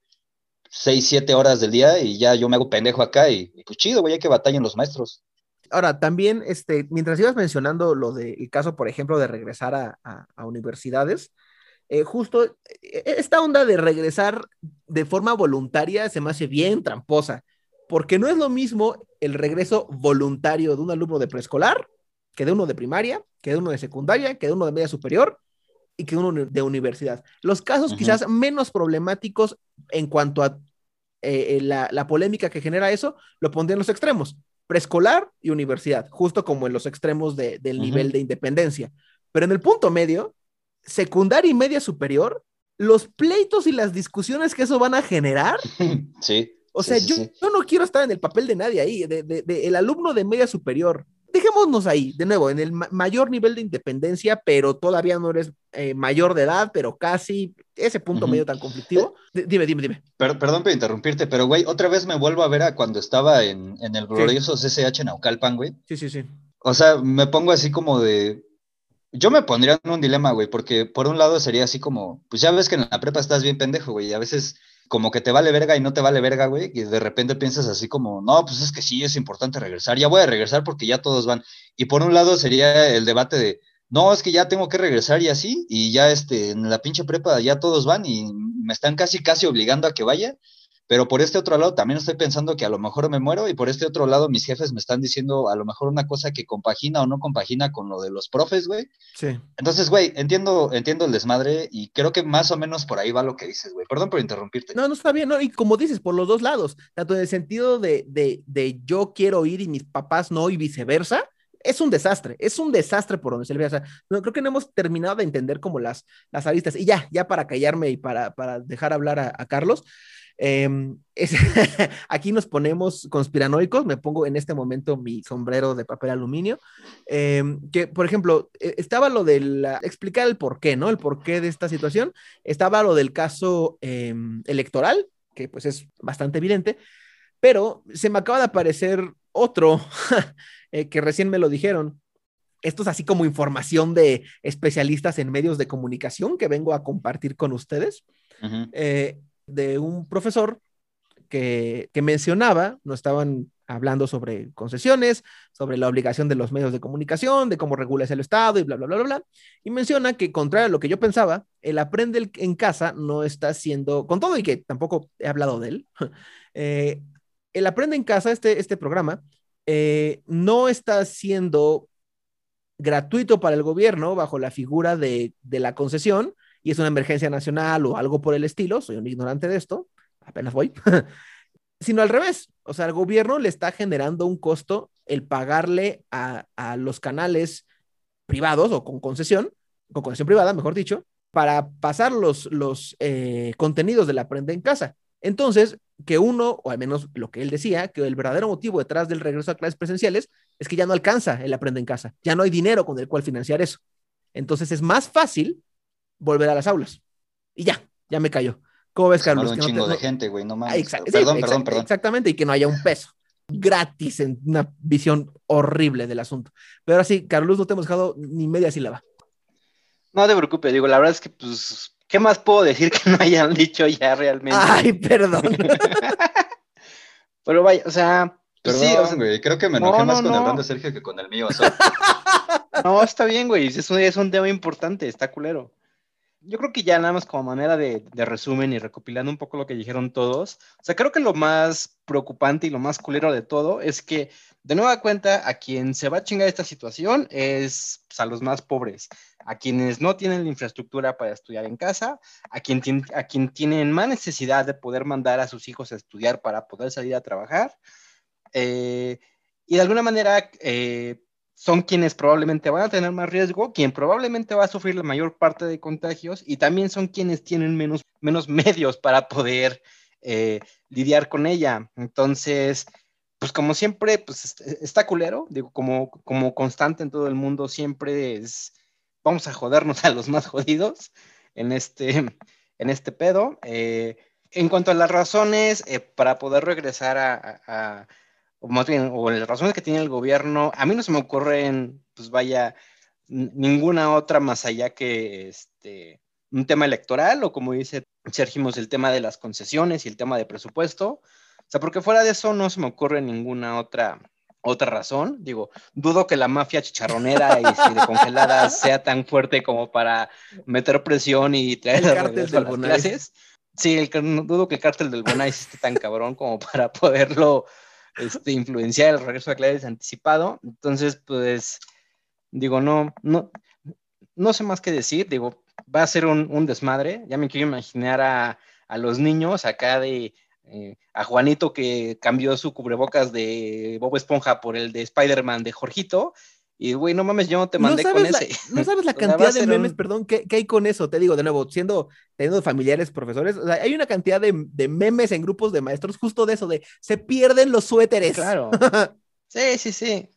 S3: seis, siete horas del día y ya yo me hago pendejo acá y, pues chido, güey, hay que batallen los maestros.
S2: Ahora, también, este, mientras ibas mencionando lo del caso, por ejemplo, de regresar a, universidades, eh, justo eh, esta onda de regresar de forma voluntaria se me hace bien tramposa, porque no es lo mismo el regreso voluntario de un alumno de preescolar que de uno de primaria, que de uno de secundaria, que de uno de media superior y que de uno de universidad. Los casos quizás menos problemáticos en cuanto a eh, la, la, polémica que genera eso, lo pondría en los extremos preescolar y universidad, justo como en los extremos del nivel de independencia. Pero en el punto medio, secundaria y media superior, los pleitos y las discusiones que eso van a generar.
S3: Sí.
S2: O sea, yo, yo, no quiero estar en el papel de nadie ahí, de, de, el alumno de media superior dejémonos ahí, de nuevo, en el mayor nivel de independencia, pero todavía no eres eh, mayor de edad, pero casi ese punto medio tan conflictivo. dime, dime, dime.
S3: perdón por interrumpirte, pero güey, otra vez me vuelvo a ver a cuando estaba en, en el glorioso CCH Naucalpan, güey.
S2: Sí, sí, sí.
S3: O sea, me pongo así como de. Yo me pondría en un dilema, güey, porque por un lado sería así como, pues ya ves que en la prepa estás bien pendejo, güey, y a veces como que te vale verga y no te vale verga, güey, y de repente piensas así como, no, pues es que sí, es importante regresar, ya voy a regresar porque ya todos van. Y por un lado sería el debate de, no, es que ya tengo que regresar y así, y ya este, en la pinche prepa ya todos van y me están casi, casi obligando a que vaya, pero por este otro lado también estoy pensando que a lo mejor me muero y por este otro lado mis jefes me están diciendo a lo mejor una cosa que compagina o no compagina con lo de los profes, güey.
S2: Sí.
S3: Entonces, güey, entiendo, entiendo el desmadre y creo que más o menos por ahí va lo que dices, güey. Perdón por interrumpirte.
S2: No, no está bien, ¿no? Y como dices, por los dos lados, tanto en el sentido de, de, de yo quiero ir y mis papás no y viceversa, es un desastre, es un desastre por donde se le vea. O sea, no, creo que no hemos terminado de entender como las, las aristas. Y ya, ya para callarme y para, para dejar hablar a, a Carlos, Em, aquí nos ponemos conspiranoicos, me pongo en este momento mi sombrero de papel aluminio, em, que por ejemplo, e, estaba lo de explicar el porqué, ¿no? El porqué de esta situación, estaba lo del caso em, electoral, que pues es bastante evidente, pero se me acaba de aparecer otro eh, que recién me lo dijeron. Esto es así como información de especialistas en medios de comunicación que vengo a compartir con ustedes de un profesor que, mencionaba, no estaban hablando sobre concesiones, sobre la obligación de los medios de comunicación, de cómo regula el Estado y bla, bla, bla, bla, bla. Y menciona que, contrario a lo que yo pensaba, el aprende en casa no está siendo, con todo y que tampoco he hablado de él, eh, el aprende en casa, este, este programa, eh, no está siendo gratuito para el gobierno bajo la figura de, de la concesión, y es una emergencia nacional o algo por el estilo, soy un ignorante de esto, apenas voy, sino al revés, o sea, el gobierno le está generando un costo el pagarle a, los canales privados o con concesión, con concesión privada, mejor dicho, para pasar los, los eh, contenidos de la Aprende en casa. Entonces, que uno, o al menos lo que él decía, que el verdadero motivo detrás del regreso a clases presenciales es que ya no alcanza el Aprende en casa, ya no hay dinero con el cual financiar eso. Entonces es más fácil volver a las aulas. Y ya, ya me cayó. ¿Cómo ves, Carlos?
S3: un chingo de gente, güey, no mames. perdón, perdón, perdón.
S2: Exactamente, y que no haya un peso gratis en una visión horrible del asunto. Pero ahora sí, Carlos, no te hemos dejado ni media sílaba.
S4: No te preocupes, digo, la verdad es que, pues, ¿qué más puedo decir que no hayan dicho ya realmente?
S2: Ay, perdón.
S4: Pero vaya, o sea.
S3: Pues perdón, güey, creo que me enojé más con el Sergio que con el mío.
S4: no, está bien, güey, es un, es un tema importante, está culero yo creo que ya nada más como manera de, resumen y recopilando un poco lo que dijeron todos, o sea, creo que lo más preocupante y lo más culero de todo es que, de nueva cuenta, a quien se va a chingar esta situación es pues, a los más pobres, a quienes no tienen la infraestructura para estudiar en casa, a quien, a quien tienen más necesidad de poder mandar a sus hijos a estudiar para poder salir a trabajar. Eh, y de alguna manera, eh, son quienes probablemente van a tener más riesgo, quien probablemente va a sufrir la mayor parte de contagios y también son quienes tienen menos, menos medios para poder eh, lidiar con ella. Entonces, pues como siempre, pues está culero, digo, como, como constante en todo el mundo, siempre es, vamos a jodernos a los más jodidos en este, en este pedo. Eh, en cuanto a las razones eh, para poder regresar a o más bien, o las razones que tiene el gobierno, a mí no se me ocurren, pues vaya, ninguna otra más allá que este, un tema electoral o como dice Sergio, el tema de las concesiones y el tema de presupuesto. O sea, porque fuera de eso no se me ocurre ninguna otra otra razón. Digo, dudo que la mafia chicharronera y de congelada sea tan fuerte como para meter presión y traer el cártel de las clases. Sí, el, dudo que el cártel del Bonais esté tan cabrón como para poderlo este, influenciar el regreso a clases anticipado. Entonces, pues, digo, no, no, no sé más qué decir. Digo, va a ser un, desmadre. Ya me quiero imaginar a, a los niños acá de eh, a Juanito que cambió su cubrebocas de Bob Esponja por el de Spider-Man de Jorgito. Y, güey, no mames, yo no te mandé con ese.
S2: No sabes la cantidad de memes, perdón, ¿qué, hay con eso? Te digo, de nuevo, siendo, teniendo familiares, profesores, hay una cantidad de, memes en grupos de maestros justo de eso, de se pierden los suéteres.
S4: Claro. sí, sí, sí.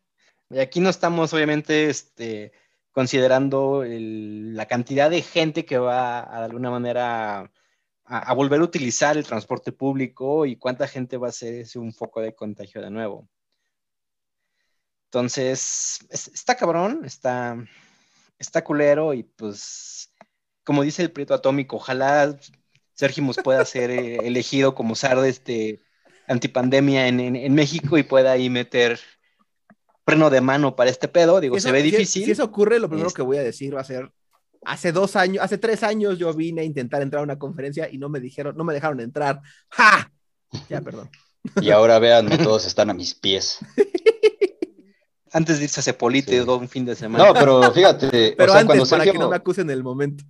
S4: Y aquí no estamos, obviamente, este, considerando la cantidad de gente que va a, de alguna manera a, volver a utilizar el transporte público y cuánta gente va a ser ese un foco de contagio de nuevo. Entonces, está cabrón, está, está culero y pues, como dice el Prieto Atómico, ojalá Sergimus pueda ser eh, elegido como SAR de este antipandemia en, en, México y pueda ahí meter freno de mano para este pedo. Digo, se ve difícil.
S2: Si, eso ocurre, lo primero que voy a decir va a ser Hace dos años, hace tres años yo vine a intentar entrar a una conferencia y no me dijeron, no me dejaron entrar. ¡Ja! Ya, perdón.
S3: Y ahora véanme, todos están a mis pies.
S4: Antes de irse a Cepolite un fin de semana.
S3: No, pero fíjate,
S2: pero antes, cuando para que no me acusen en el momento.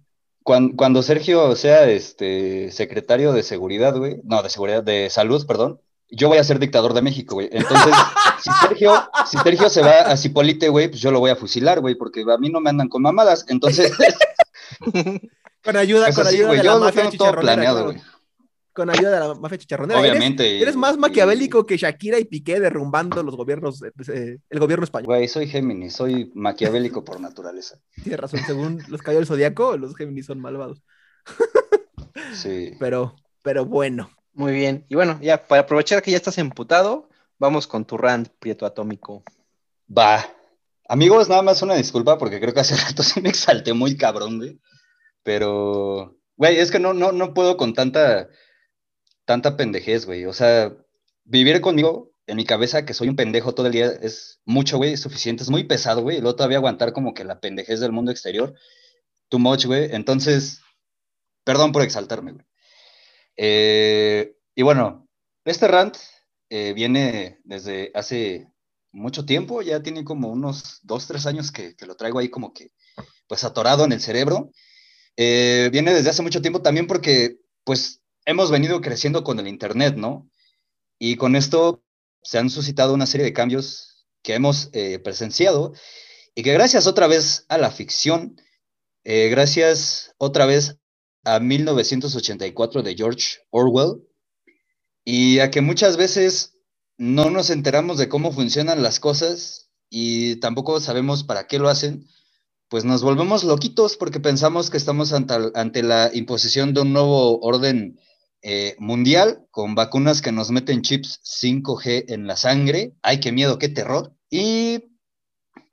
S3: Cuando, Sergio sea este secretario de seguridad, güey, no, de seguridad, de salud, perdón, yo voy a ser dictador de México, güey. Entonces, si Sergio, si Sergio se va a Cipolite, güey, pues yo lo voy a fusilar, güey, porque a mí no me andan con mamadas. Entonces.
S2: con ayuda, con ayuda de la mafia chicharronera. güey. Con ayuda de la mafia chicharronera.
S3: Obviamente.
S2: Eres, más maquiavélico que Shakira y Piqué derrumbando los gobiernos, eh, el gobierno español.
S3: Güey, soy Géminis, soy maquiavélico por naturaleza.
S2: Tienes razón, según los caballeros del zodiaco, los Géminis son malvados.
S3: sí.
S2: Pero, pero bueno.
S4: Muy bien. Y bueno, ya para aprovechar que ya estás emputado, vamos con tu rant, Prieto Atómico.
S3: Va. Amigos, nada más una disculpa porque creo que hace rato sí me exalté muy cabrón, güey. Pero, güey, es que no, no, no puedo con tanta, tanta pendejez, güey. O sea, vivir conmigo en mi cabeza que soy un pendejo todo el día es mucho, güey, suficiente, es muy pesado, güey. Y luego todavía aguantar como que la pendejez del mundo exterior, too much, güey. Entonces, perdón por exaltarme, güey. Eh, y bueno, este rant eh, viene desde hace mucho tiempo, ya tiene como unos dos, tres años que, lo traigo ahí como que pues atorado en el cerebro. Eh, viene desde hace mucho tiempo también porque pues hemos venido creciendo con el Internet, ¿no? Y con esto se han suscitado una serie de cambios que hemos presenciado y que gracias otra vez a la ficción, gracias otra vez a 1984 de George Orwell y a que muchas veces no nos enteramos de cómo funcionan las cosas y tampoco sabemos para qué lo hacen, pues nos volvemos loquitos porque pensamos que estamos ante, la imposición de un nuevo orden eh, mundial con vacunas que nos meten chips 5G en la sangre. ¡Ay, qué miedo, qué terror! Y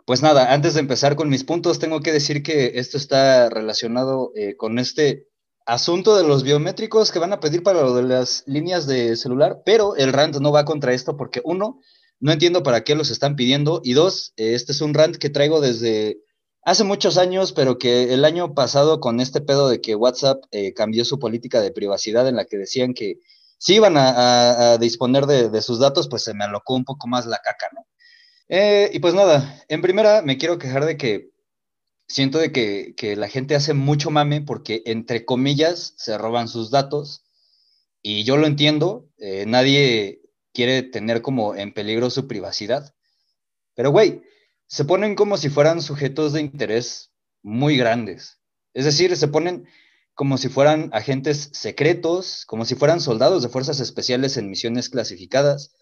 S3: pues nada, antes de empezar con mis puntos, tengo que decir que esto está relacionado eh, con este asunto de los biométricos que van a pedir para lo de las líneas de celular, pero el rant no va contra esto porque uno, no entiendo para qué los están pidiendo y dos, este es un rant que traigo desde hace muchos años, pero que el año pasado con este pedo de que WhatsApp eh, cambió su política de privacidad en la que decían que si iban a, disponer de, sus datos, pues se me alocó un poco más la caca, ¿no? Eh, y pues nada, en primera me quiero quejar de que siento de que, la gente hace mucho mame porque, entre comillas, se roban sus datos. Y yo lo entiendo, eh, nadie quiere tener como en peligro su privacidad. Pero, güey, se ponen como si fueran sujetos de interés muy grandes. Es decir, se ponen como si fueran agentes secretos, como si fueran soldados de fuerzas especiales en misiones clasificadas,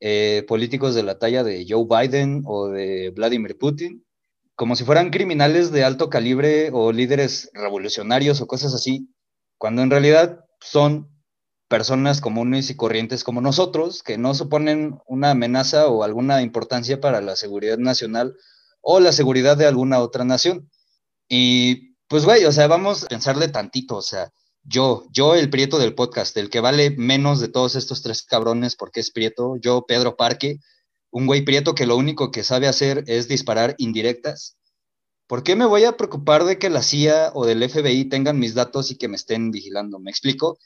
S3: eh, políticos de la talla de Joe Biden o de Vladimir Putin, como si fueran criminales de alto calibre o líderes revolucionarios o cosas así, cuando en realidad son personas comunes y corrientes como nosotros, que no suponen una amenaza o alguna importancia para la seguridad nacional o la seguridad de alguna otra nación. Y pues, güey, o sea, vamos a pensarle tantito, o sea, yo, yo el prieto del podcast, el que vale menos de todos estos tres cabrones porque es prieto, yo, Pedro Parque, un güey prieto que lo único que sabe hacer es disparar indirectas, ¿por qué me voy a preocupar de que la CIA o del FBI tengan mis datos y que me estén vigilando? ¿Me explico?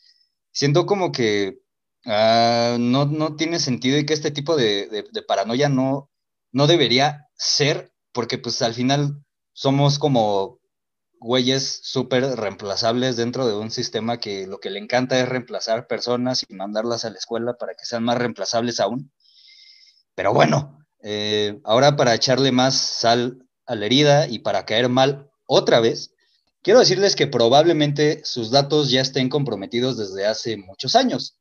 S3: Siento como que ah, no, no, tiene sentido y que este tipo de, paranoia no, no debería ser, porque pues al final somos como güeyes súper reemplazables dentro de un sistema que lo que le encanta es reemplazar personas y mandarlas a la escuela para que sean más reemplazables aún. Pero bueno, eh, ahora para echarle más sal a la herida y para caer mal otra vez, quiero decirles que probablemente sus datos ya estén comprometidos desde hace muchos años.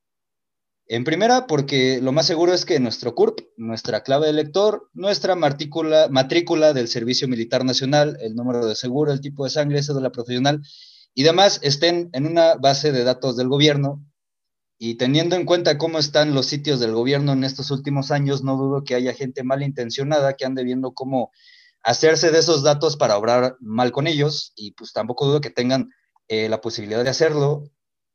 S3: En primera, porque lo más seguro es que nuestro CURP, nuestra clave de lector, nuestra matrícula, matrícula del Servicio Militar Nacional, el número de seguro, el tipo de sangre, la profesional y demás estén en una base de datos del gobierno. Y teniendo en cuenta cómo están los sitios del gobierno en estos últimos años, no dudo que haya gente malintencionada que ande viendo cómo hacerse de esos datos para obrar mal con ellos. Y pues tampoco dudo que tengan eh, la posibilidad de hacerlo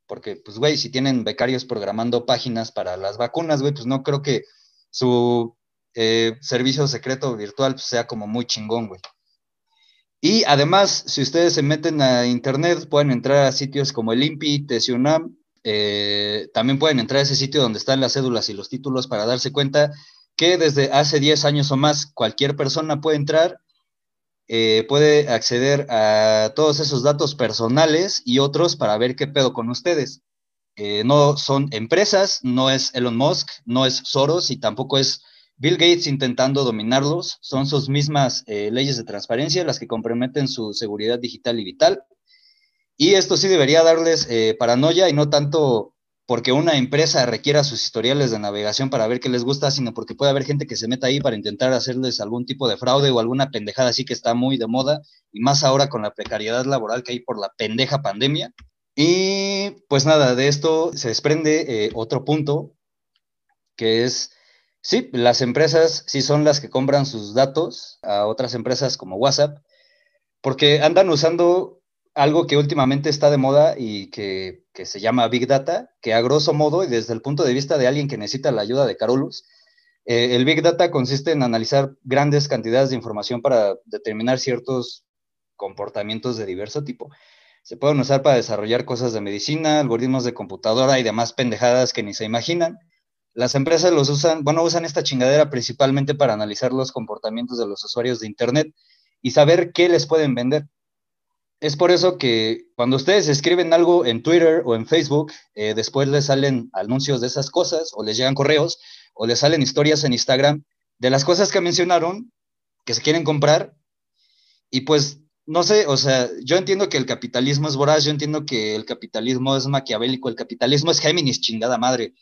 S3: porque, pues, güey, si tienen becarios programando páginas para las vacunas, güey, pues no creo que su eh, servicio secreto virtual pues, sea como muy chingón, güey. Y además, si ustedes se meten a internet, pueden entrar a sitios como el INPI, TESIUNAM, eh, también pueden entrar a ese sitio donde están las cédulas y los títulos para darse cuenta que desde hace 10 años o más cualquier persona puede entrar eh, puede acceder a todos esos datos personales y otros para ver qué pedo con ustedes. Eh, no son empresas, no es Elon Musk, no es Soros y tampoco es Bill Gates intentando dominarlos, son sus mismas eh, leyes de transparencia las que comprometen su seguridad digital y vital. Y esto sí debería darles paranoia y no tanto porque una empresa requiera sus historiales de navegación para ver qué les gusta, sino porque puede haber gente que se meta ahí para intentar hacerles algún tipo de fraude o alguna pendejada así que está muy de moda, y más ahora con la precariedad laboral que hay por la pendeja pandemia. Y pues nada, de esto se desprende eh, otro punto, que es, sí, las empresas sí son las que compran sus datos a otras empresas como WhatsApp, porque andan usando algo que últimamente está de moda y que, se llama Big Data, que a grosso modo y desde el punto de vista de alguien que necesita la ayuda de Carolus, eh, el Big Data consiste en analizar grandes cantidades de información para determinar ciertos comportamientos de diverso tipo. Se pueden usar para desarrollar cosas de medicina, algoritmos de computadora y demás pendejadas que ni se imaginan. Las empresas los usan, bueno, usan esta chingadera principalmente para analizar los comportamientos de los usuarios de Internet y saber qué les pueden vender. Es por eso que cuando ustedes escriben algo en Twitter o en Facebook, eh, después les salen anuncios de esas cosas, o les llegan correos, o les salen historias en Instagram de las cosas que mencionaron, que se quieren comprar. Y pues, no sé, o sea, yo entiendo que el capitalismo es voraz, yo entiendo que el capitalismo es maquiavélico, el capitalismo es Géminis, chingada madre.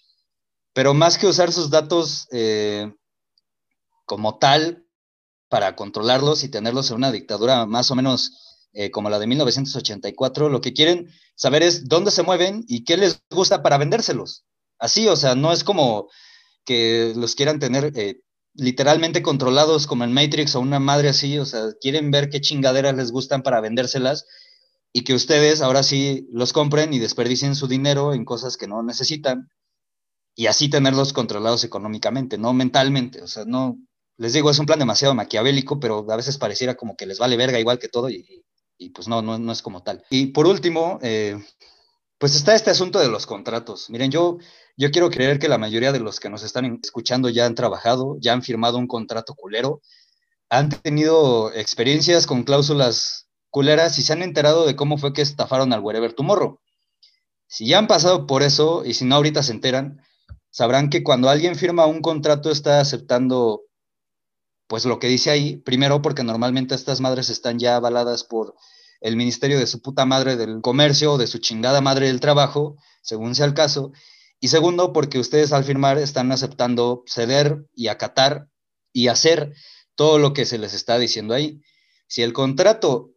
S3: Pero más que usar sus datos eh, como tal para controlarlos y tenerlos en una dictadura más o menos eh, como la de 1984, lo que quieren saber es dónde se mueven y qué les gusta para vendérselos. Así, o sea, no es como que los quieran tener eh, literalmente controlados como en Matrix o una madre así, o sea, quieren ver qué chingaderas les gustan para vendérselas y que ustedes ahora sí los compren y desperdicien su dinero en cosas que no necesitan y así tenerlos controlados económicamente, no mentalmente, o sea, no, les digo, es un plan demasiado maquiavélico, pero a veces pareciera como que les vale verga igual que todo y, y pues no, no, no es como tal. Y por último, eh, pues está este asunto de los contratos. Miren, yo, yo quiero creer que la mayoría de los que nos están escuchando ya han trabajado, ya han firmado un contrato culero, han tenido experiencias con cláusulas culeras y se han enterado de cómo fue que estafaron al Wherever Tomorrow. Si ya han pasado por eso y si no ahorita se enteran, sabrán que cuando alguien firma un contrato está aceptando pues lo que dice ahí, primero porque normalmente estas madres están ya avaladas por el ministerio de su puta madre del comercio o de su chingada madre del trabajo, según sea el caso, y segundo porque ustedes al firmar están aceptando ceder y acatar y hacer todo lo que se les está diciendo ahí. Si el contrato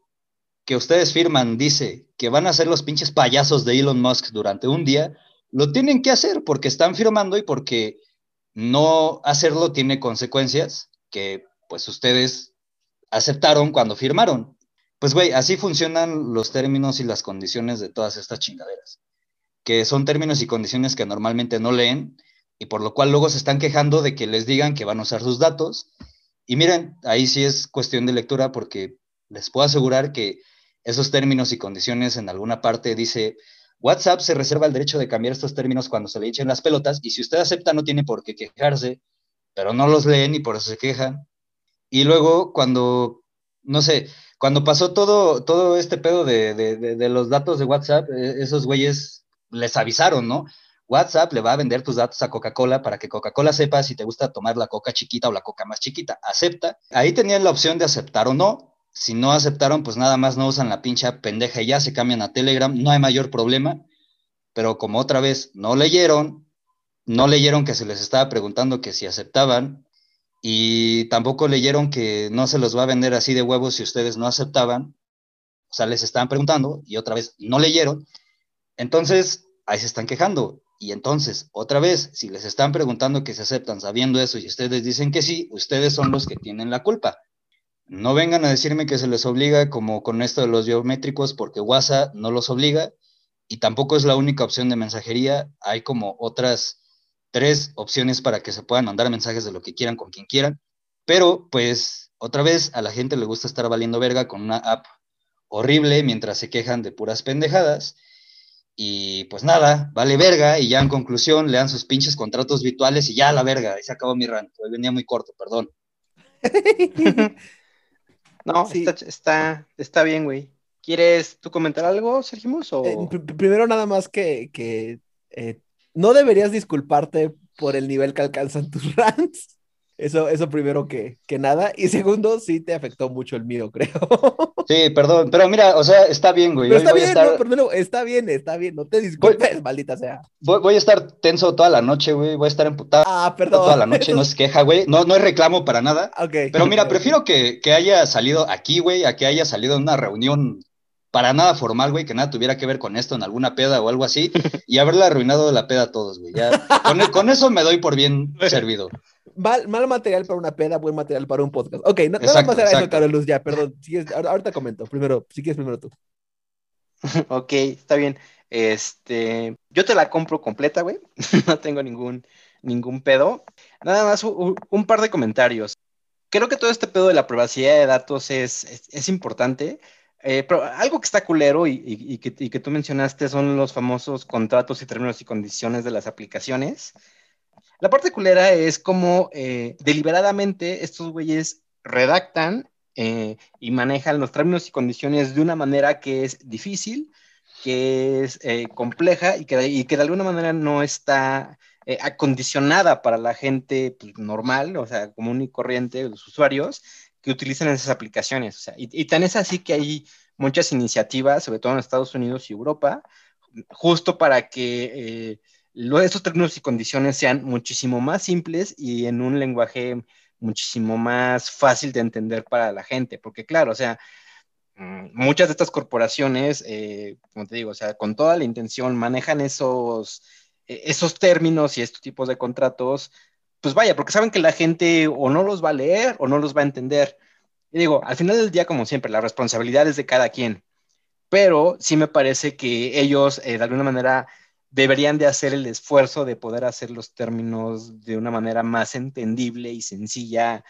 S3: que ustedes firman dice que van a ser los pinches payasos de Elon Musk durante un día, lo tienen que hacer porque están firmando y porque no hacerlo tiene consecuencias que pues ustedes aceptaron cuando firmaron. Pues güey, así funcionan los términos y las condiciones de todas estas chingaderas, que son términos y condiciones que normalmente no leen, y por lo cual luego se están quejando de que les digan que van a usar sus datos. Y miren, ahí sí es cuestión de lectura porque les puedo asegurar que esos términos y condiciones en alguna parte dice, WhatsApp se reserva el derecho de cambiar estos términos cuando se le echen las pelotas y si usted acepta no tiene por qué quejarse, pero no los leen y por eso se quejan. Y luego cuando, no sé, cuando pasó todo, todo este pedo de, de los datos de WhatsApp, e, esos güeyes les avisaron, ¿no? WhatsApp le va a vender tus datos a Coca-Cola para que Coca-Cola sepa si te gusta tomar la coca chiquita o la coca más chiquita. Acepta. Ahí tenían la opción de aceptar o no. Si no aceptaron, pues nada más no usan la pincha pendeja y ya se cambian a Telegram. No hay mayor problema. Pero como otra vez no leyeron, no leyeron que se les estaba preguntando que si aceptaban y tampoco leyeron que no se los va a vender así de huevos si ustedes no aceptaban. O sea, les estaban preguntando y otra vez no leyeron. Entonces, ahí se están quejando. Y entonces, otra vez, si les están preguntando que se aceptan sabiendo eso y ustedes dicen que sí, ustedes son los que tienen la culpa. No vengan a decirme que se les obliga como con esto de los biométricos porque WhatsApp no los obliga y tampoco es la única opción de mensajería. Hay como otras tres opciones para que se puedan mandar mensajes de lo que quieran con quien quieran. Pero pues otra vez a la gente le gusta estar valiendo verga con una app horrible mientras se quejan de puras pendejadas y pues nada, vale verga, y ya en conclusión, lean sus pinches contratos virtuales y ya la verga, y se acabó mi rant. Hoy venía muy corto, perdón.
S4: no, está, está, bien, güey. ¿Quieres tú comentar algo, Sergio?
S2: Eh, primero, nada más que, que eh, no deberías disculparte por el nivel que alcanzan tus rants. Eso, eso primero que, que nada. Y segundo, sí te afectó mucho el mío, creo.
S3: Sí, perdón, pero mira, o sea, está bien, güey.
S2: está bien, no, está bien, está bien, no te disculpes, maldita sea.
S3: Voy, a estar tenso toda la noche, güey, voy a estar emputado.
S2: Ah, perdón.
S3: Toda la noche, no es queja, güey, no, no es reclamo para nada. Ok. Pero mira, prefiero que, que haya salido aquí, güey, a que haya salido en una reunión para nada formal, güey, que nada tuviera que ver con esto en alguna peda o algo así, y haberle arruinado la peda a todos, güey. Ya, con, con, eso me doy por bien servido.
S2: Mal, mal, material para una peda, buen material para un podcast. Ok, no, nada más era eso, Carlos, ya, perdón. ahorita comento. Primero, si quieres, primero tú.
S4: ok, está bien. Este, yo te la compro completa, güey. no tengo ningún, ningún pedo. Nada más un, par de comentarios. Creo que todo este pedo de la privacidad de datos es, es, importante. Eh, pero algo que está culero y, y, que, y, que, tú mencionaste son los famosos contratos y términos y condiciones de las aplicaciones. La parte culera es como eh, deliberadamente estos güeyes redactan eh, y manejan los términos y condiciones de una manera que es difícil, que es eh, compleja y que, de alguna manera no está acondicionada para la gente pues, normal, o sea, común y corriente, los usuarios que utilizan esas aplicaciones. y, y tan es así que hay muchas iniciativas, sobre todo en Estados Unidos y Europa, justo para que estos términos y condiciones sean muchísimo más simples y en un lenguaje muchísimo más fácil de entender para la gente, porque claro, o sea, mm, muchas de estas corporaciones, eh, como te digo, o sea, con toda la intención manejan esos, e, esos términos y estos tipos de contratos, pues vaya, porque saben que la gente o no los va a leer o no los va a entender. Y digo, al final del día, como siempre, la responsabilidad es de cada quien, pero sí me parece que ellos, eh, de alguna manera, deberían de hacer el esfuerzo de poder hacer los términos de una manera más entendible y sencilla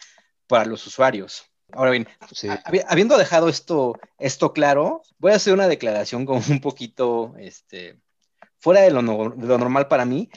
S4: para los usuarios. Ahora bien, habiendo dejado esto, esto claro, voy a hacer una declaración como un poquito este, fuera de lo, normal para mí.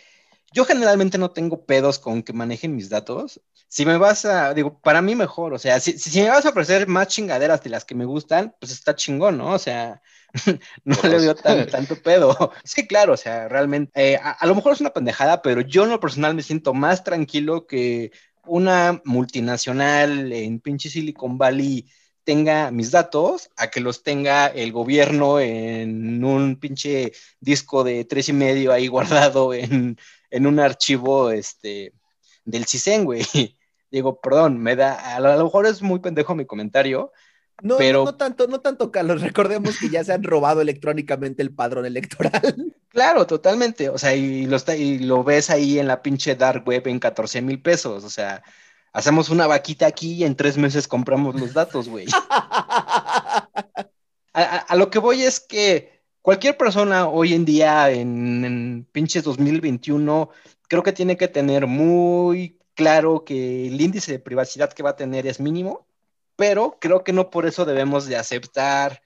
S4: Yo generalmente no tengo pedos con que manejen mis datos. Si me vas a, digo, para mí mejor, o sea, si, si me vas a ofrecer más chingaderas de las que me gustan, pues está chingón, ¿no? O sea, no le dio tanto pedo. Sí, claro, o sea, realmente, eh, a, lo mejor es una pendejada, pero yo en lo personal me siento más tranquilo que una multinacional en pinche Silicon Valley tenga mis datos a que los tenga el gobierno en un pinche disco de tres y medio ahí guardado en, un archivo este, del CISEN, güey. Digo, perdón, me da, a lo mejor es muy pendejo mi comentario,
S2: no, pero... no, tanto, no tanto, Carlos. Recordemos que ya se han robado electrónicamente el padrón electoral.
S4: Claro, totalmente. O sea, y lo, está, y lo ves ahí en la pinche dark web en 14 mil pesos. O sea, hacemos una vaquita aquí y en tres meses compramos los datos, güey. a, lo que voy es que cualquier persona hoy en día, en, en pinches 2021, creo que tiene que tener muy claro que el índice de privacidad que va a tener es mínimo, pero creo que no por eso debemos de aceptar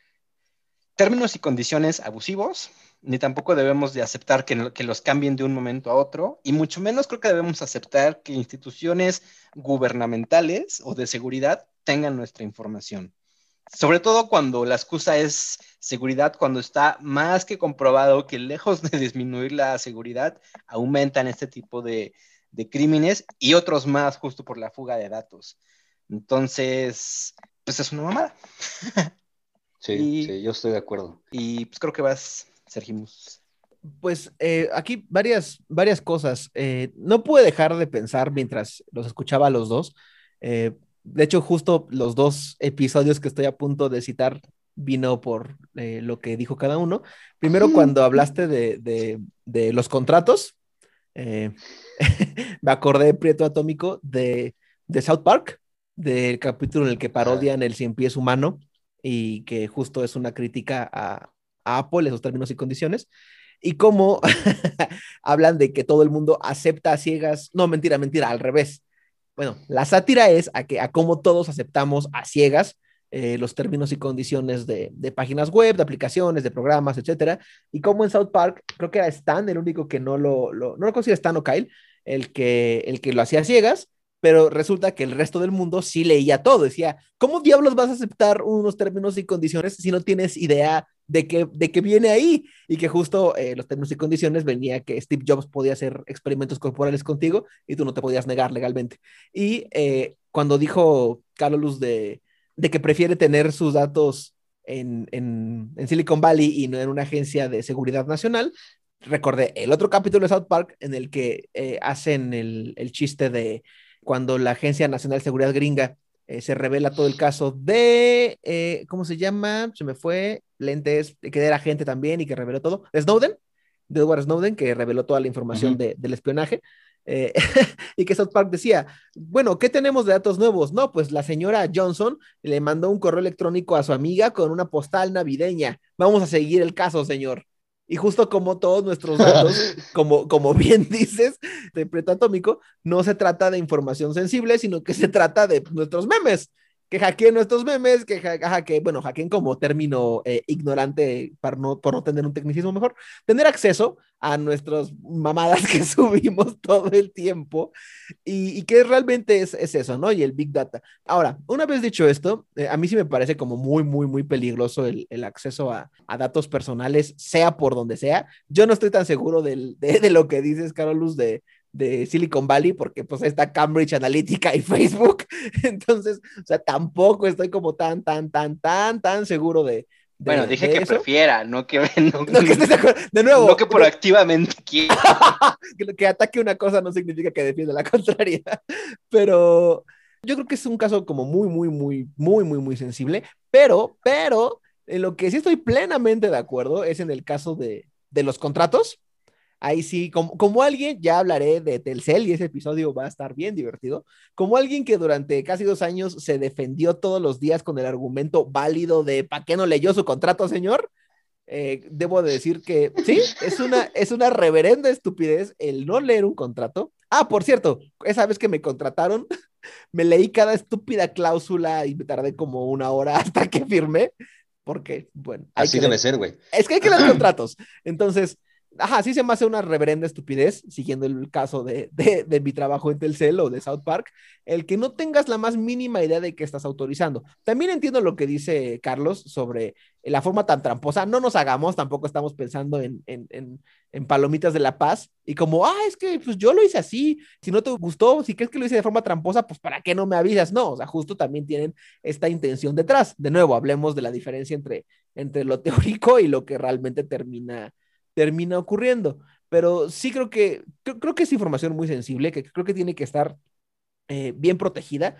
S4: términos y condiciones abusivos, ni tampoco debemos de aceptar que, que, los cambien de un momento a otro, y mucho menos creo que debemos aceptar que instituciones gubernamentales o de seguridad tengan nuestra información. Sobre todo cuando la excusa es seguridad, cuando está más que comprobado que lejos de disminuir la seguridad, aumentan este tipo de, de crímenes y otros más justo por la fuga de datos. Entonces, pues es una mamada.
S3: Sí, sí, yo estoy de acuerdo.
S4: Y pues creo que vas, Sergimus.
S2: Pues eh, aquí varias, varias cosas. Eh, no pude dejar de pensar mientras los escuchaba a los dos. Eh, de hecho, justo los dos episodios que estoy a punto de citar vino por lo que dijo cada uno. Primero, cuando hablaste de, de, de los contratos, me acordé, Prieto Atómico, de, de South Park, del capítulo en el que parodian el cien pies humano y que justo es una crítica a, a Apple, esos términos y condiciones, y cómo hablan de que todo el mundo acepta a ciegas, no, mentira, mentira, al revés. Bueno, la sátira es a, que, a cómo todos aceptamos a ciegas eh, los términos y condiciones de, páginas web, de aplicaciones, de programas, etcétera, y como en South Park, creo que era Stan el único que no lo, lo no lo considera Stan o Kyle, el que, el que lo hacía ciegas, pero resulta que el resto del mundo sí leía todo. Decía, ¿cómo diablos vas a aceptar unos términos y condiciones si no tienes idea de qué de que viene ahí? Y que justo eh, los términos y condiciones venía que Steve Jobs podía hacer experimentos corporales contigo y tú no te podías negar legalmente. Y eh, cuando dijo Carlos de, de, que prefiere tener sus datos en, en, en Silicon Valley y no en una agencia de seguridad nacional, recordé el otro capítulo de South Park en el que eh, hacen el, el, chiste de cuando la Agencia Nacional de Seguridad Gringa eh, se revela todo el caso de, eh, ¿cómo se llama? Se me fue, lentes, que era agente también y que reveló todo, Snowden, de Edward Snowden, que reveló toda la información uh -huh. de, del espionaje. Eh, y que South Park decía, bueno, ¿qué tenemos de datos nuevos? No, pues la señora Johnson le mandó un correo electrónico a su amiga con una postal navideña. Vamos a seguir el caso, señor. Y justo como todos nuestros datos, como, como bien dices, de Preto Atómico, no se trata de información sensible, sino que se trata de nuestros memes. Que hackeen nuestros memes, que hackeen, bueno, hackeen como término eh, ignorante para no, por no tener un tecnicismo mejor, tener acceso a nuestras mamadas que subimos todo el tiempo y, y que realmente es, es, eso, ¿no? Y el Big Data. Ahora, una vez dicho esto, eh, a mí sí me parece como muy, muy, muy peligroso el, el acceso a, a, datos personales, sea por donde sea. Yo no estoy tan seguro del, de, de, lo que dices, Carolus, de, de Silicon Valley, porque pues está Cambridge Analytica y Facebook. Entonces, o sea, tampoco estoy como tan, tan, tan, tan, tan seguro de,
S4: de, bueno, dije que eso. prefiera, no que, no,
S2: no que estés de, acuerdo. de nuevo.
S4: No que proactivamente quiera.
S2: que, que ataque una cosa no significa que defienda la contraria. Pero yo creo que es un caso como muy, muy, muy, muy, muy, muy sensible. Pero, pero, en lo que sí estoy plenamente de acuerdo es en el caso de, de los contratos. Ahí sí, como, como, alguien, ya hablaré de Telcel y ese episodio va a estar bien divertido, como alguien que durante casi dos años se defendió todos los días con el argumento válido de ¿para qué no leyó su contrato, señor? Eh, debo de decir que sí, es una, es una reverenda estupidez el no leer un contrato. Ah, por cierto, esa vez que me contrataron, me leí cada estúpida cláusula y me tardé como una hora hasta que firmé, porque, bueno.
S3: Así debe ser, güey.
S2: Es que hay que leer contratos. Entonces, ajá, sí se me hace una reverenda estupidez, siguiendo el caso de, de, mi trabajo en Telcel o de South Park, el que no tengas la más mínima idea de qué estás autorizando. También entiendo lo que dice Carlos sobre la forma tan tramposa. No nos hagamos, tampoco estamos pensando en, en, en, en palomitas de la paz y como, ah, es que pues yo lo hice así. Si no te gustó, si crees que lo hice de forma tramposa, pues ¿para qué no me avisas? No, o sea, justo también tienen esta intención detrás. De nuevo, hablemos de la diferencia entre, entre lo teórico y lo que realmente termina termina ocurriendo. Pero sí creo que, creo, que es información muy sensible, que creo que tiene que estar eh, bien protegida.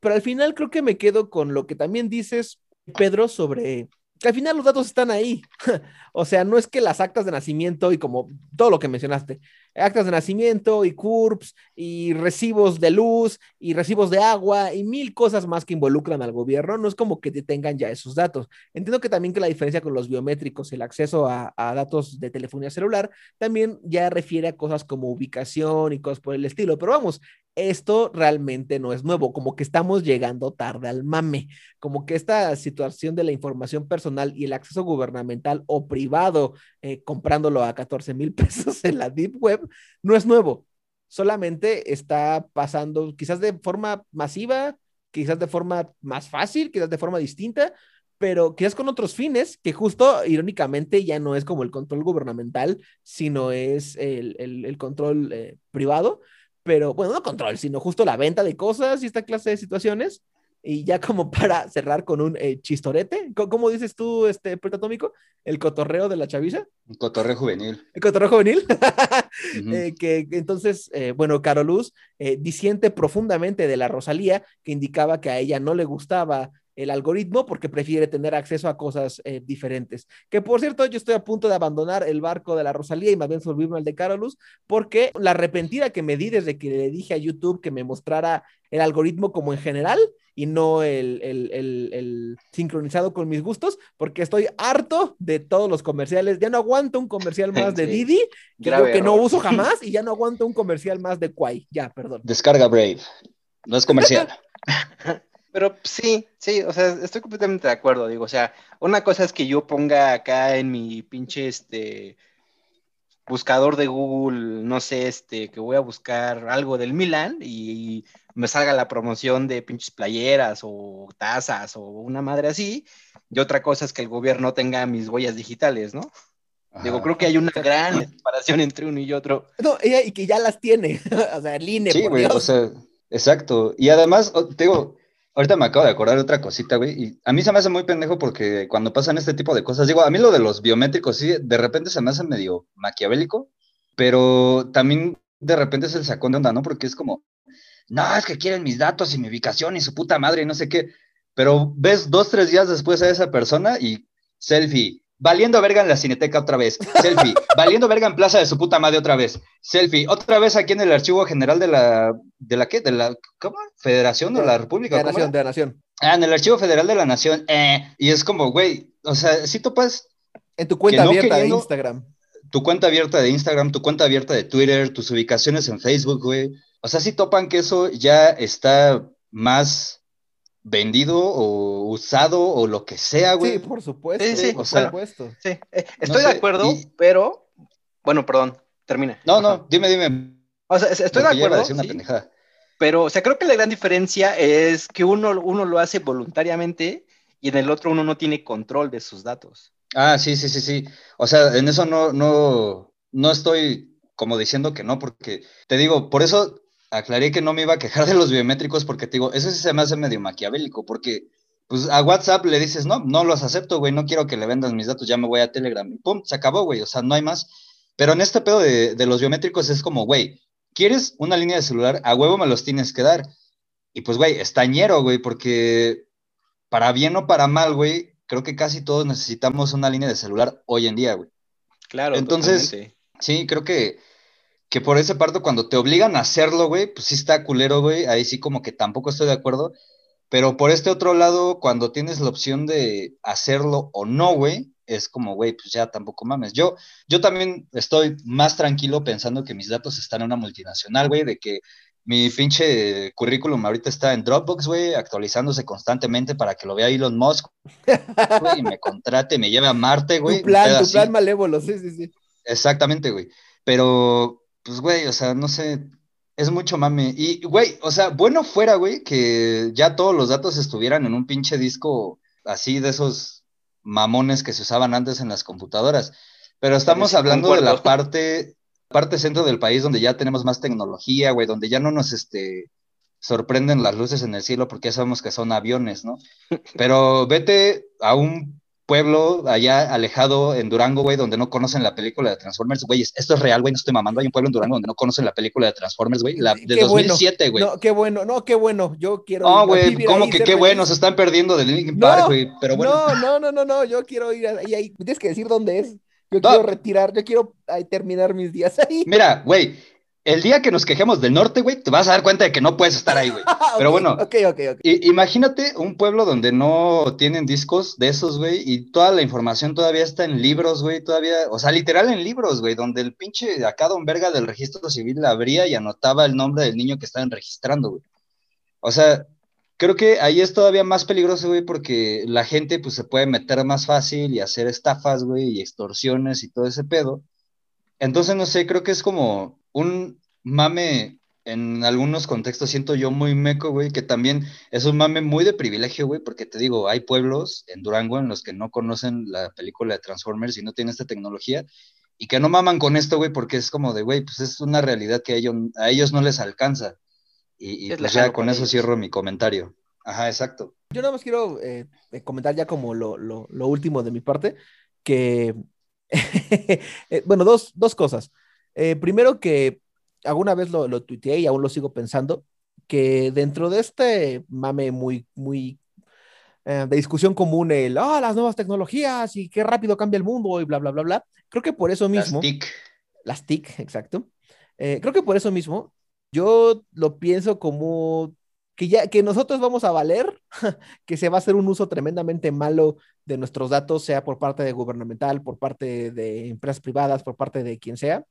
S2: Pero al final creo que me quedo con lo que también dices, Pedro, sobre que al final los datos están ahí. o sea, no es que las actas de nacimiento y como todo lo que mencionaste, actas de nacimiento y CURPS y recibos de luz y recibos de agua y mil cosas más que involucran al gobierno, no es como que te tengan ya esos datos. Entiendo que también que la diferencia con los biométricos, el acceso a, a datos de telefonía celular, también ya refiere a cosas como ubicación y cosas por el estilo, pero vamos, esto realmente no es nuevo, como que estamos llegando tarde al mame, como que esta situación de la información personal y el acceso gubernamental o privado, eh, comprándolo a 14 mil pesos en la Deep Web, no es nuevo, solamente está pasando quizás de forma masiva, quizás de forma más fácil, quizás de forma distinta, pero quizás con otros fines, que justo irónicamente ya no es como el control gubernamental, sino es el, el, control eh, privado pero bueno, no control, sino justo la venta de cosas y esta clase de situaciones. Y ya como para cerrar con un eh, chistorete, ¿cómo, dices tú, este pretatómico? ¿El cotorreo de la chaviza?
S3: El cotorreo juvenil.
S2: ¿El cotorreo juvenil? Eh, que entonces, eh, bueno, Caroluz disiente profundamente de la Rosalía, que indicaba que a ella no le gustaba el algoritmo porque prefiere tener acceso a cosas eh, diferentes. Que por cierto, yo estoy a punto de abandonar el barco de la Rosalía y más bien subirme al de Carolus porque la arrepentida que me di desde que le dije a YouTube que me mostrara el algoritmo como en general y no el, el, el, sincronizado con mis gustos, porque estoy harto de todos los comerciales. Ya no aguanto un comercial más de Didi, que, que no uso jamás, y ya no aguanto un comercial más de Quai. Ya, perdón.
S3: Descarga Brave. No es comercial.
S4: Pero sí, sí, o sea, estoy completamente de acuerdo, digo, o sea, una cosa es que yo ponga acá en mi pinche, este, buscador de Google, no sé, este, que voy a buscar algo del Milan y, me salga la promoción de pinches playeras o tazas o una madre así, y otra cosa es que el gobierno tenga mis huellas digitales, ¿no? Digo, creo que hay una gran separación entre uno y otro.
S2: No, y que ya las tiene, o sea, el INE,
S3: sí, güey, o sea, exacto, y además, te digo, Ahorita me acabo de acordar de otra cosita, güey, y a mí se me hace muy pendejo porque cuando pasan este tipo de cosas, digo, a mí lo de los biométricos sí, de repente se me hace medio maquiavélico, pero también de repente es el sacón de onda, ¿no? Porque es como, no, es que quieren mis datos y mi ubicación y su puta madre y no sé qué, pero ves dos, tres días después a esa persona y selfie, Valiendo verga en la cineteca otra vez. Selfie. Valiendo verga en Plaza de su puta madre otra vez. Selfie. Otra vez aquí en el Archivo General de la. ¿De la qué? ¿De la. ¿Cómo? ¿Federación de la República?
S2: De la Nación, de la Nación.
S3: Ah, en el Archivo Federal de la Nación. Eh, y es como, güey. O sea, si topas.
S2: En tu cuenta abierta de Instagram.
S3: Tu cuenta abierta de Instagram, tu cuenta abierta de Twitter, tus ubicaciones en Facebook, güey. O sea, si topan que eso ya está más vendido o usado o lo que sea, güey.
S2: Sí, por supuesto. Sí, sí, por supuesto.
S4: Sí, eh, estoy de acuerdo, pero, bueno, perdón, termina.
S3: No, no, dime, dime.
S4: O sea, estoy de acuerdo. pero, o sea, creo que la gran diferencia es que uno, uno lo hace voluntariamente y en el otro uno no tiene control de sus datos.
S3: Ah, sí, sí, sí, sí. O sea, en eso no, no, no estoy como diciendo que no, porque te digo, por eso aclaré que no me iba a quejar de los biométricos porque te digo, eso sí se me hace medio maquiavélico, porque pues a WhatsApp le dices, no, no los acepto, güey, no quiero que le vendan mis datos, ya me voy a Telegram, y pum, se acabó, güey, o sea, no hay más. Pero en este pedo de, de los biométricos es como, güey, ¿quieres una línea de celular? A huevo me los tienes que dar. Y pues, güey, estañero, güey, porque para bien o para mal, güey, creo que casi todos necesitamos una línea de celular hoy en día, güey.
S4: Claro.
S3: Entonces, sí, creo que que por ese parto cuando te obligan a hacerlo, güey, pues sí está culero, güey, ahí sí como que tampoco estoy de acuerdo, pero por este otro lado, cuando tienes la opción de hacerlo o no, güey, es como, güey, pues ya tampoco mames. Yo, yo también estoy más tranquilo pensando que mis datos están en una multinacional, güey, de que mi pinche currículum ahorita está en Dropbox, güey, actualizándose constantemente para que lo vea Elon Musk, güey, y me contrate, me lleve a Marte, güey.
S2: Tu plan, tu plan malévolo, sí, sí, sí.
S3: Exactamente, güey. Pero pues, güey, o sea, no sé, es mucho mame. Y, güey, o sea, bueno fuera, güey, que ya todos los datos estuvieran en un pinche disco así de esos mamones que se usaban antes en las computadoras. Pero estamos hablando de la parte, parte centro del país donde ya tenemos más tecnología, güey, donde ya no nos este, sorprenden las luces en el cielo porque ya sabemos que son aviones, ¿no? Pero vete a un pueblo allá alejado en Durango, güey, donde no conocen la película de Transformers, güey, esto es real, güey, no estoy mamando, hay un pueblo en Durango donde no conocen la película de Transformers, güey, la de 2007, güey.
S2: No, qué bueno, no, qué bueno, yo quiero
S3: No, güey, ¿cómo que qué bueno? Se están perdiendo de Linkin Park, güey, pero bueno.
S2: No, no, no, no, no, yo quiero ir ahí, ahí, tienes que decir dónde es. Yo quiero retirar, yo quiero terminar mis días ahí.
S3: Mira, güey, el día que nos quejemos del norte, güey, te vas a dar cuenta de que no puedes estar ahí, güey. Pero bueno,
S2: okay, okay, okay.
S3: imagínate un pueblo donde no tienen discos de esos, güey, y toda la información todavía está en libros, güey, todavía, o sea, literal en libros, güey, donde el pinche acá don verga del registro civil abría y anotaba el nombre del niño que estaban registrando, güey. O sea, creo que ahí es todavía más peligroso, güey, porque la gente, pues, se puede meter más fácil y hacer estafas, güey, y extorsiones y todo ese pedo. Entonces, no sé, creo que es como un mame en algunos contextos siento yo muy meco, güey, que también es un mame muy de privilegio, güey, porque te digo, hay pueblos en Durango en los que no conocen la película de Transformers y no tienen esta tecnología y que no maman con esto, güey, porque es como de, güey, pues es una realidad que a ellos, a ellos no les alcanza. Y, pues ya con eso cierro mi comentario. Ajá, exacto.
S2: Yo nada más quiero eh, comentar ya como lo, lo, lo, último de mi parte, que, eh, bueno, dos, dos cosas. Eh, primero que alguna vez lo, lo tuiteé y aún lo sigo pensando, que dentro de este mame muy, muy eh, de discusión común, el, ah, las nuevas tecnologías y qué rápido cambia el mundo y bla, bla, bla, bla, creo que por eso mismo...
S3: Las TIC.
S2: Las TIC, exacto. Eh, creo que por eso mismo yo lo pienso como que ya que nosotros vamos a valer, que se va a hacer un uso tremendamente malo de nuestros datos, sea por parte de gubernamental, por parte de empresas privadas, por parte de quien sea,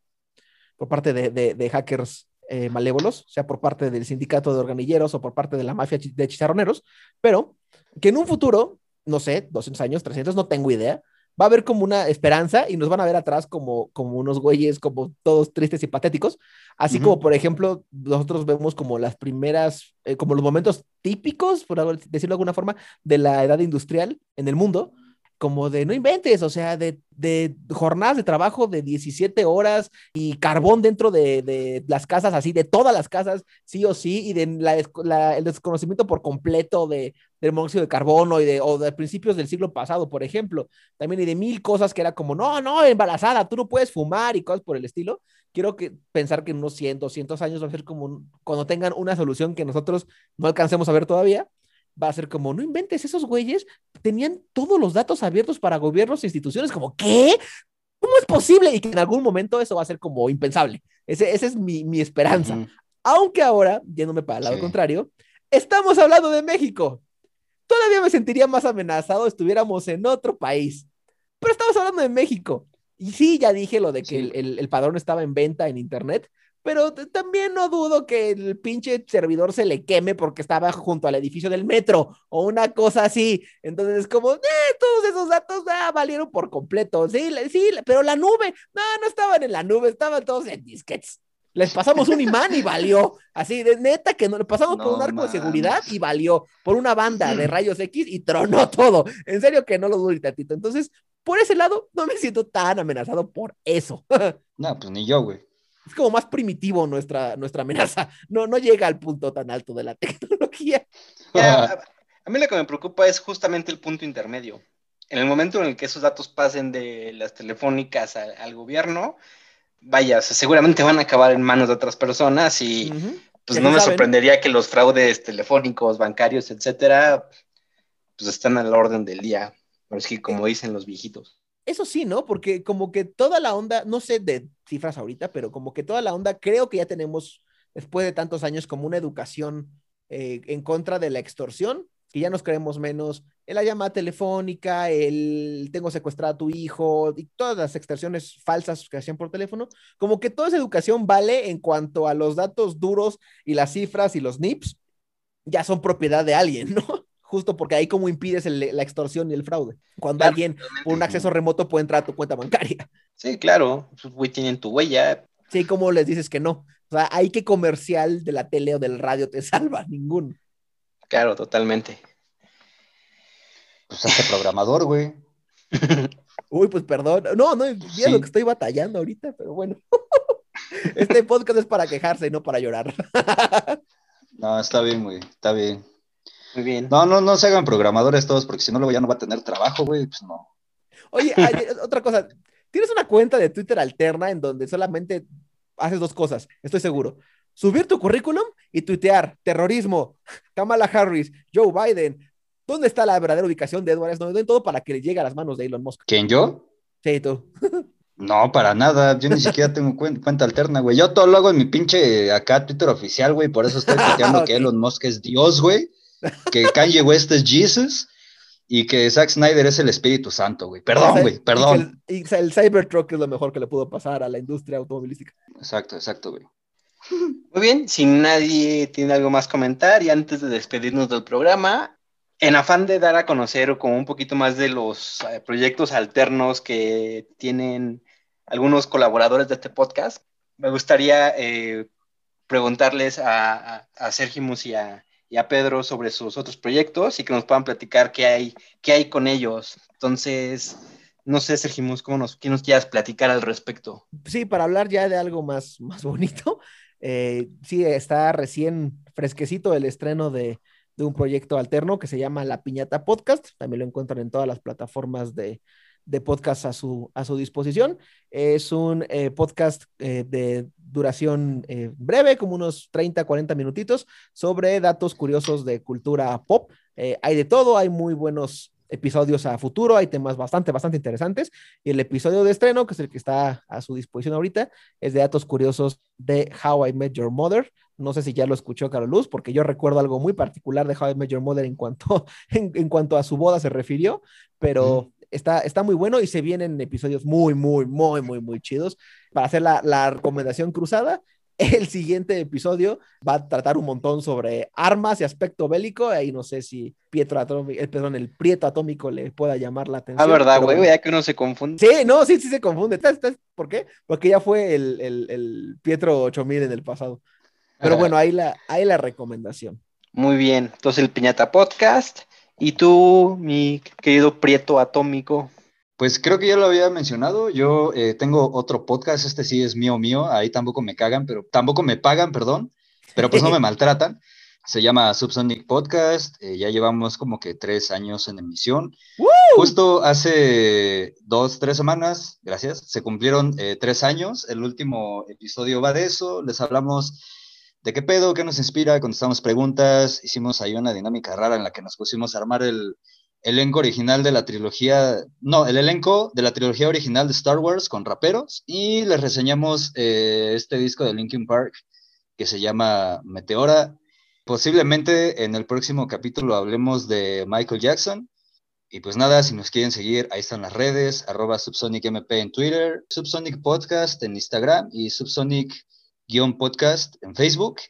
S2: por parte de, hackers eh, malévolos, sea por parte del sindicato de organilleros o por parte de la mafia de chicharroneros, pero que en un futuro, no sé, 200 años, 300, no tengo idea, va a haber como una esperanza y nos van a ver atrás como, como unos güeyes, como todos tristes y patéticos, así como por ejemplo nosotros vemos como las primeras, eh, como los momentos típicos, por decirlo de alguna forma, de la edad industrial en el mundo, como de no inventes, o sea, de, de, jornadas de trabajo de 17 horas y carbón dentro de, las casas, así, de todas las casas, sí o sí, y de la, el desconocimiento por completo de, del monóxido de carbono y de, o principios del siglo pasado, por ejemplo, también y de mil cosas que era como, no, no, embarazada, tú no puedes fumar y cosas por el estilo. Quiero que, pensar que en unos 100, 200 años va a ser como cuando tengan una solución que nosotros no alcancemos a ver todavía, va a ser como, no inventes, esos güeyes tenían todos los datos abiertos para gobiernos e instituciones, como, ¿qué? ¿Cómo es posible? Y que en algún momento eso va a ser como impensable. Ese, esa es mi, mi esperanza. Aunque ahora, yéndome para el lado contrario, estamos hablando de México. Todavía me sentiría más amenazado estuviéramos en otro país. Pero estamos hablando de México. Y sí, ya dije lo de que el, el, el padrón estaba en venta en Internet, pero también no dudo que el pinche servidor se le queme porque estaba junto al edificio del metro o una cosa así. Entonces es como, eh, todos esos datos ah, valieron por completo. Sí, sí, pero la nube, no, no estaban en la nube, estaban todos en disquets. Les pasamos un imán y valió. Así, de neta que no, le pasamos por un arco de seguridad y valió. Por una banda de rayos X y tronó todo. En serio que no lo dudo tantito. Entonces, por ese lado, no me siento tan amenazado por eso.
S3: no, pues ni yo, güey
S2: es como más primitivo nuestra, nuestra amenaza. No, no llega al punto tan alto de la tecnología.
S4: a, mí lo que me preocupa es justamente el punto intermedio. En el momento en el que esos datos pasen de las telefónicas al gobierno, vaya, seguramente van a acabar en manos de otras personas y pues no me sorprendería que los fraudes telefónicos, bancarios, etcétera, pues están a la orden del día. Pero es que como dicen los viejitos.
S2: Eso sí, ¿no? Porque como que toda la onda, no sé de cifras ahorita, pero como que toda la onda, creo que ya tenemos, después de tantos años, como una educación eh, en contra de la extorsión, que ya nos creemos menos en la llamada telefónica, el tengo secuestrado a tu hijo y todas las extorsiones falsas que hacían por teléfono, como que toda esa educación vale en cuanto a los datos duros y las cifras y los NIPS, ya son propiedad de alguien, ¿no? Justo porque ahí como impides la extorsión y el fraude. Cuando alguien por un acceso remoto puede entrar a tu cuenta bancaria.
S4: Sí, claro, pues, tienen tu huella.
S2: Sí, como les dices que no? O sea, hay que comercial de la tele o del radio te salva, ninguno.
S4: Claro, totalmente.
S3: Pues hace programador, güey.
S2: Uy, pues perdón. No, no, es lo que estoy batallando ahorita, pero bueno. Este podcast es para quejarse y no para llorar.
S3: No, está bien, güey, está bien.
S4: Muy bien.
S3: No, no, no se hagan programadores todos, porque si no, luego ya no va a tener trabajo, güey, pues no.
S2: Oye, otra cosa, tienes una cuenta de Twitter alterna en donde solamente haces dos cosas, estoy seguro. Subir tu currículum y tuitear terrorismo, Kamala Harris, Joe Biden. ¿Dónde está la verdadera ubicación de Edward Snowden? Todo para que le llegue a las manos de Elon Musk.
S3: ¿Quién, yo?
S2: Sí, tú.
S3: No, para nada. Yo ni siquiera tengo cuenta, alterna, güey. Yo todo lo hago en mi pinche acá Twitter oficial, güey. Por eso estoy tuiteando que Elon Musk es Dios, güey. Que Kanye West es Jesus y que Zack Snyder es el Espíritu Santo, güey. Perdón, güey, perdón.
S2: Y, el, el Cybertruck es lo mejor que le pudo pasar a la industria automovilística.
S3: Exacto, exacto, güey.
S4: Muy bien, si nadie tiene algo más comentar y antes de despedirnos del programa, en afán de dar a conocer como un poquito más de los eh, proyectos alternos que tienen algunos colaboradores de este podcast, me gustaría eh, preguntarles a, a, Sergimus y a, Pedro sobre sus otros proyectos y que nos puedan platicar qué hay, qué hay con ellos. Entonces, no sé, Sergimus, ¿cómo nos, ¿qué nos quieras platicar al respecto?
S2: Sí, para hablar ya de algo más, más bonito, eh, sí, está recién fresquecito el estreno de, un proyecto alterno que se llama La Piñata Podcast. También lo encuentran en todas las plataformas de, podcast a su, a su disposición. Es un eh, podcast eh, de duración breve, como unos 30, 40 minutitos, sobre datos curiosos de cultura pop. hay de todo, hay muy buenos episodios a futuro, hay temas bastante, bastante interesantes. Y el episodio de estreno, que es el que está a su disposición ahorita, es de datos curiosos de How I Met Your Mother. No sé si ya lo escuchó Carol Luz, porque yo recuerdo algo muy particular de How I Met Your Mother en cuanto, en, cuanto a su boda se refirió, pero está, está muy bueno y se vienen episodios muy, muy, muy, muy, muy chidos. Para hacer la, la recomendación cruzada, el siguiente episodio va a tratar un montón sobre armas y aspecto bélico. Ahí no sé si Pietro Atómico, el, perdón, el Prieto Atómico le pueda llamar la atención.
S4: Ah, verdad, güey, ya que uno se confunde.
S2: Sí, no, sí, sí se confunde. ¿Por qué? Porque ya fue el, el, Pietro 8000 en el pasado. Pero bueno, ahí la, ahí la recomendación.
S4: Muy bien. Entonces, el Piñata Podcast. Y tú, mi querido Prieto Atómico,
S3: pues creo que ya lo había mencionado. Yo eh, tengo otro podcast, este sí es mío, mío. Ahí tampoco me cagan, pero tampoco me pagan, perdón. Pero pues no me maltratan. Se llama Subsonic Podcast. Eh, ya llevamos como que tres años en emisión. Justo hace dos, tres semanas, gracias, se cumplieron eh, tres años. El último episodio va de eso. Les hablamos de qué pedo, qué nos inspira, contestamos preguntas. Hicimos ahí una dinámica rara en la que nos pusimos a armar el, elenco original de la trilogía, no, el elenco de la trilogía original de Star Wars con raperos y les reseñamos eh, este disco de Linkin Park que se llama Meteora. Posiblemente en el próximo capítulo hablemos de Michael Jackson. Y pues nada, si nos quieren seguir, ahí están las redes, arroba SubsonicMP en Twitter, Subsonic Podcast en Instagram y Subsonic-podcast en Facebook.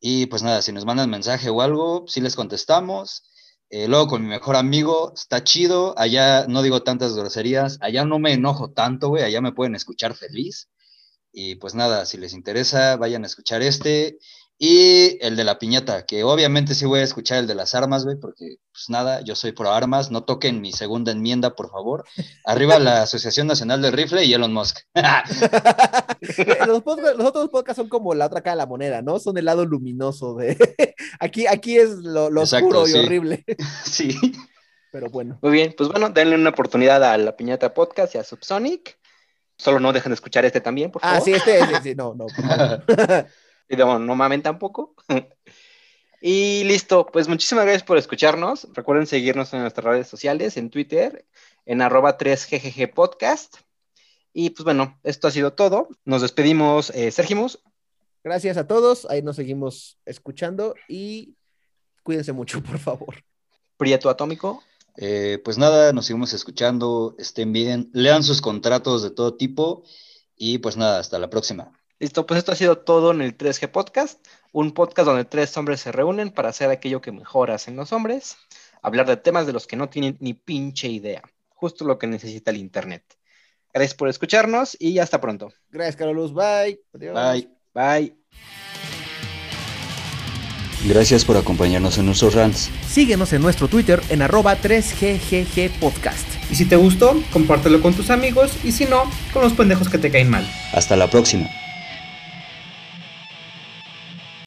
S3: Y pues nada, si nos mandan mensaje o algo, si les contestamos. Eh, luego con mi mejor amigo, está chido, allá no digo tantas groserías, allá no me enojo tanto, güey, allá me pueden escuchar feliz. Y pues nada, si les interesa, vayan a escuchar este. Y el de la piñata, que obviamente sí voy a escuchar el de las armas, güey, porque pues nada, yo soy pro armas, no toquen mi segunda enmienda, por favor. Arriba la Asociación Nacional del Rifle y Elon Musk.
S2: los, otros podcasts son como la otra cara de la moneda, ¿no? Son el lado luminoso de... aquí, aquí es lo, oscuro y horrible.
S3: sí.
S2: Pero bueno.
S4: Muy bien, pues bueno, denle una oportunidad a la piñata podcast y a Subsonic. Solo no dejen de escuchar este también, por ah, favor.
S2: Ah, sí, este, sí, sí, no, no.
S4: Y no, no mamen tampoco. y listo, pues muchísimas gracias por escucharnos. Recuerden seguirnos en nuestras redes sociales, en Twitter, en arroba 3GGG Podcast. Y pues bueno, esto ha sido todo. Nos despedimos, eh, Sergimos.
S2: Gracias a todos. Ahí nos seguimos escuchando y cuídense mucho, por favor.
S4: Prieto Atómico.
S3: Eh, pues nada, nos seguimos escuchando. Estén bien. Lean sus contratos de todo tipo. Y pues nada, hasta la próxima.
S4: Listo, pues esto ha sido todo en el 3G Podcast, un podcast donde tres hombres se reúnen para hacer aquello que mejor hacen los hombres, hablar de temas de los que no tienen ni pinche idea, justo lo que necesita el Internet. Gracias por escucharnos y hasta pronto.
S2: Gracias, Carlos. Bye.
S3: Bye.
S4: Bye.
S3: Gracias por acompañarnos en nuestros rants.
S2: Síguenos en nuestro Twitter en arroba 3GGG Podcast.
S1: Y si te gustó, compártelo con tus amigos y si no, con los pendejos que te caen mal.
S3: Hasta la próxima.